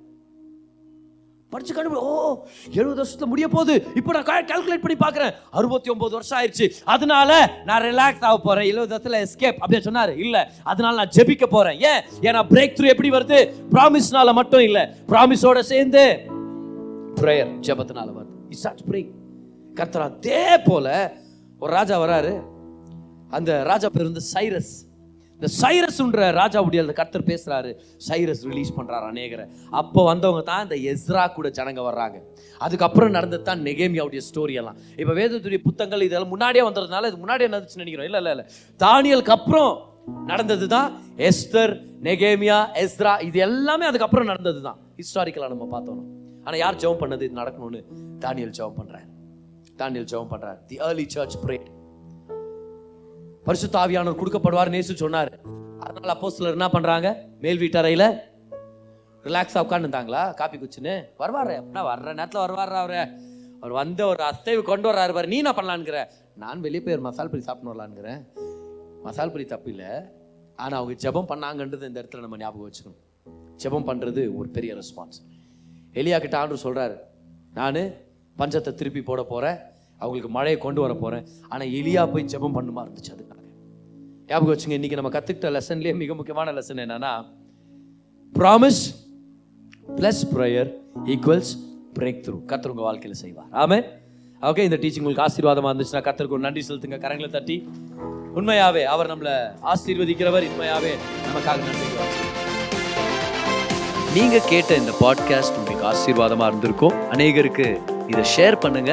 படிச்சு கண்டுபிடி ஓ எழுபது வருஷத்துல முடிய போகுது. இப்போ நான் கால்குலேட் பண்ணி பார்க்குறேன். அறுபத்தி ஒம்பது வருஷம் ஆயிடுச்சு. அதனால நான் ரிலாக்ஸ் ஆக போகிறேன் எழுபது வருஷத்தில் எஸ்கேப் அப்படின்னு சொன்னார். இல்லை அதனால நான் ஜெபிக்க போகிறேன் ஏன்? ஏன்னா பிரேக் த்ரூ எப்படி வருது? ப்ராமிஸ்னால மட்டும் இல்லை. ப்ராமிஸோட சேர்ந்து ப்ரேயர் ஜெபத்தினால வருது. இஸ் ஆட் ப்ரேக் கர்த்தர் அதே போல ஒரு ராஜா வராரு. அந்த ராஜா பேர் வந்து சைரஸ். இந்த சைரஸ்ன்ற ராஜாவுடைய அந்த கர்த்தர் பேசுறாரு சைரஸ் ரிலீஸ் பண்றாரு அநேகரை. அப்போ வந்தவங்க தான் இந்த எஸ்ரா கூட ஜனங்க வர்றாங்க. அதுக்கப்புறம் நடந்தது தான் நெகேமியாவுடைய ஸ்டோரி எல்லாம். இப்போ வேதத்துடைய புத்தகங்கள் இதெல்லாம் முன்னாடியே வந்ததுனால இது முன்னாடியே நடந்துச்சுன்னு நினைக்கிறோம். இல்லை இல்லை இல்லை. தானியலுக்கு அப்புறம் நடந்தது தான் எஸ்தர் நெகேமியா எஸ்ரா இது எல்லாமே அதுக்கப்புறம் நடந்தது தான் ஹிஸ்டாரிக்கலாக நம்ம பார்த்தோம். ஆனால் யார் ஜெபம் பண்ணது? இது நடக்கணும்னு தானியல் ஜெபம் பண்றாரு. தானியல் ஜெபம் பண்றாரு. தி ஏர்லி சர்ச் பிரேட் பரிசுத்த ஆவியானவர் கொடுக்கப்படுவார் நேசு சொன்னார். அதனால அப்போஸ்தலர் என்ன பண்றாங்க? மேல் வீட்டறையில ரிலாக்ஸா உட்காந்துருந்தாங்களா காப்பி குச்சின்னு வருவாரு அப்படின்னா வர்ற நேரத்தில் வருவார் அவரு? அவர் வந்த ஒரு அசைவு கொண்டு வர்றாரு பாரு. நீ என்ன பண்ணலான்ங்கிற நான் வெளியே போய் ஒரு மசால் பொரி சாப்பிட்டு வரலான்ங்கிறேன் மசால் பொரி தப்பு இல்லை. ஆனால் அவங்க ஜெபம் பண்ணாங்கன்றது இந்த இடத்துல நம்ம ஞாபகம் வச்சுக்கணும். ஜெபம் பண்ணுறது ஒரு பெரிய ரெஸ்பான்ஸ் எலியா கிட்ட ஆண்டு சொல்கிறாரு நான் பஞ்சத்தை திருப்பி போட போகிறேன் அவங்களுக்கு மழையை கொண்டு வர போகிறேன் ஆனால் எலியா போய் ஜெபம் பண்ணுமா இருந்துச்சு அதுக்காக. ஞாபகம் வச்சுங்க இன்னைக்கு நம்ம கற்றுக்கிட்ட லெசன்லேயே மிக முக்கியமான லெசன் என்னன்னா promise plus prayer equals breakthrough கத்தர் உங்கள் வாழ்க்கையில் செய்வார். ஆமே ஓகே இந்த டீச்சிங் உங்களுக்கு ஆசீர்வாதமாக இருந்துச்சுன்னா கத்தருக்கு நன்றி செலுத்துங்க. கரங்களை தட்டி. உண்மையாவே அவர் நம்மளை ஆசீர்வதிக்கிறவர். உண்மையாவே நமக்காக நன்றி நீங்க கேட்ட இந்த பாட்காஸ்ட் உங்களுக்கு ஆசீர்வாதமா இருந்திருக்கும். அநேகருக்கு இதை ஷேர் பண்ணுங்க.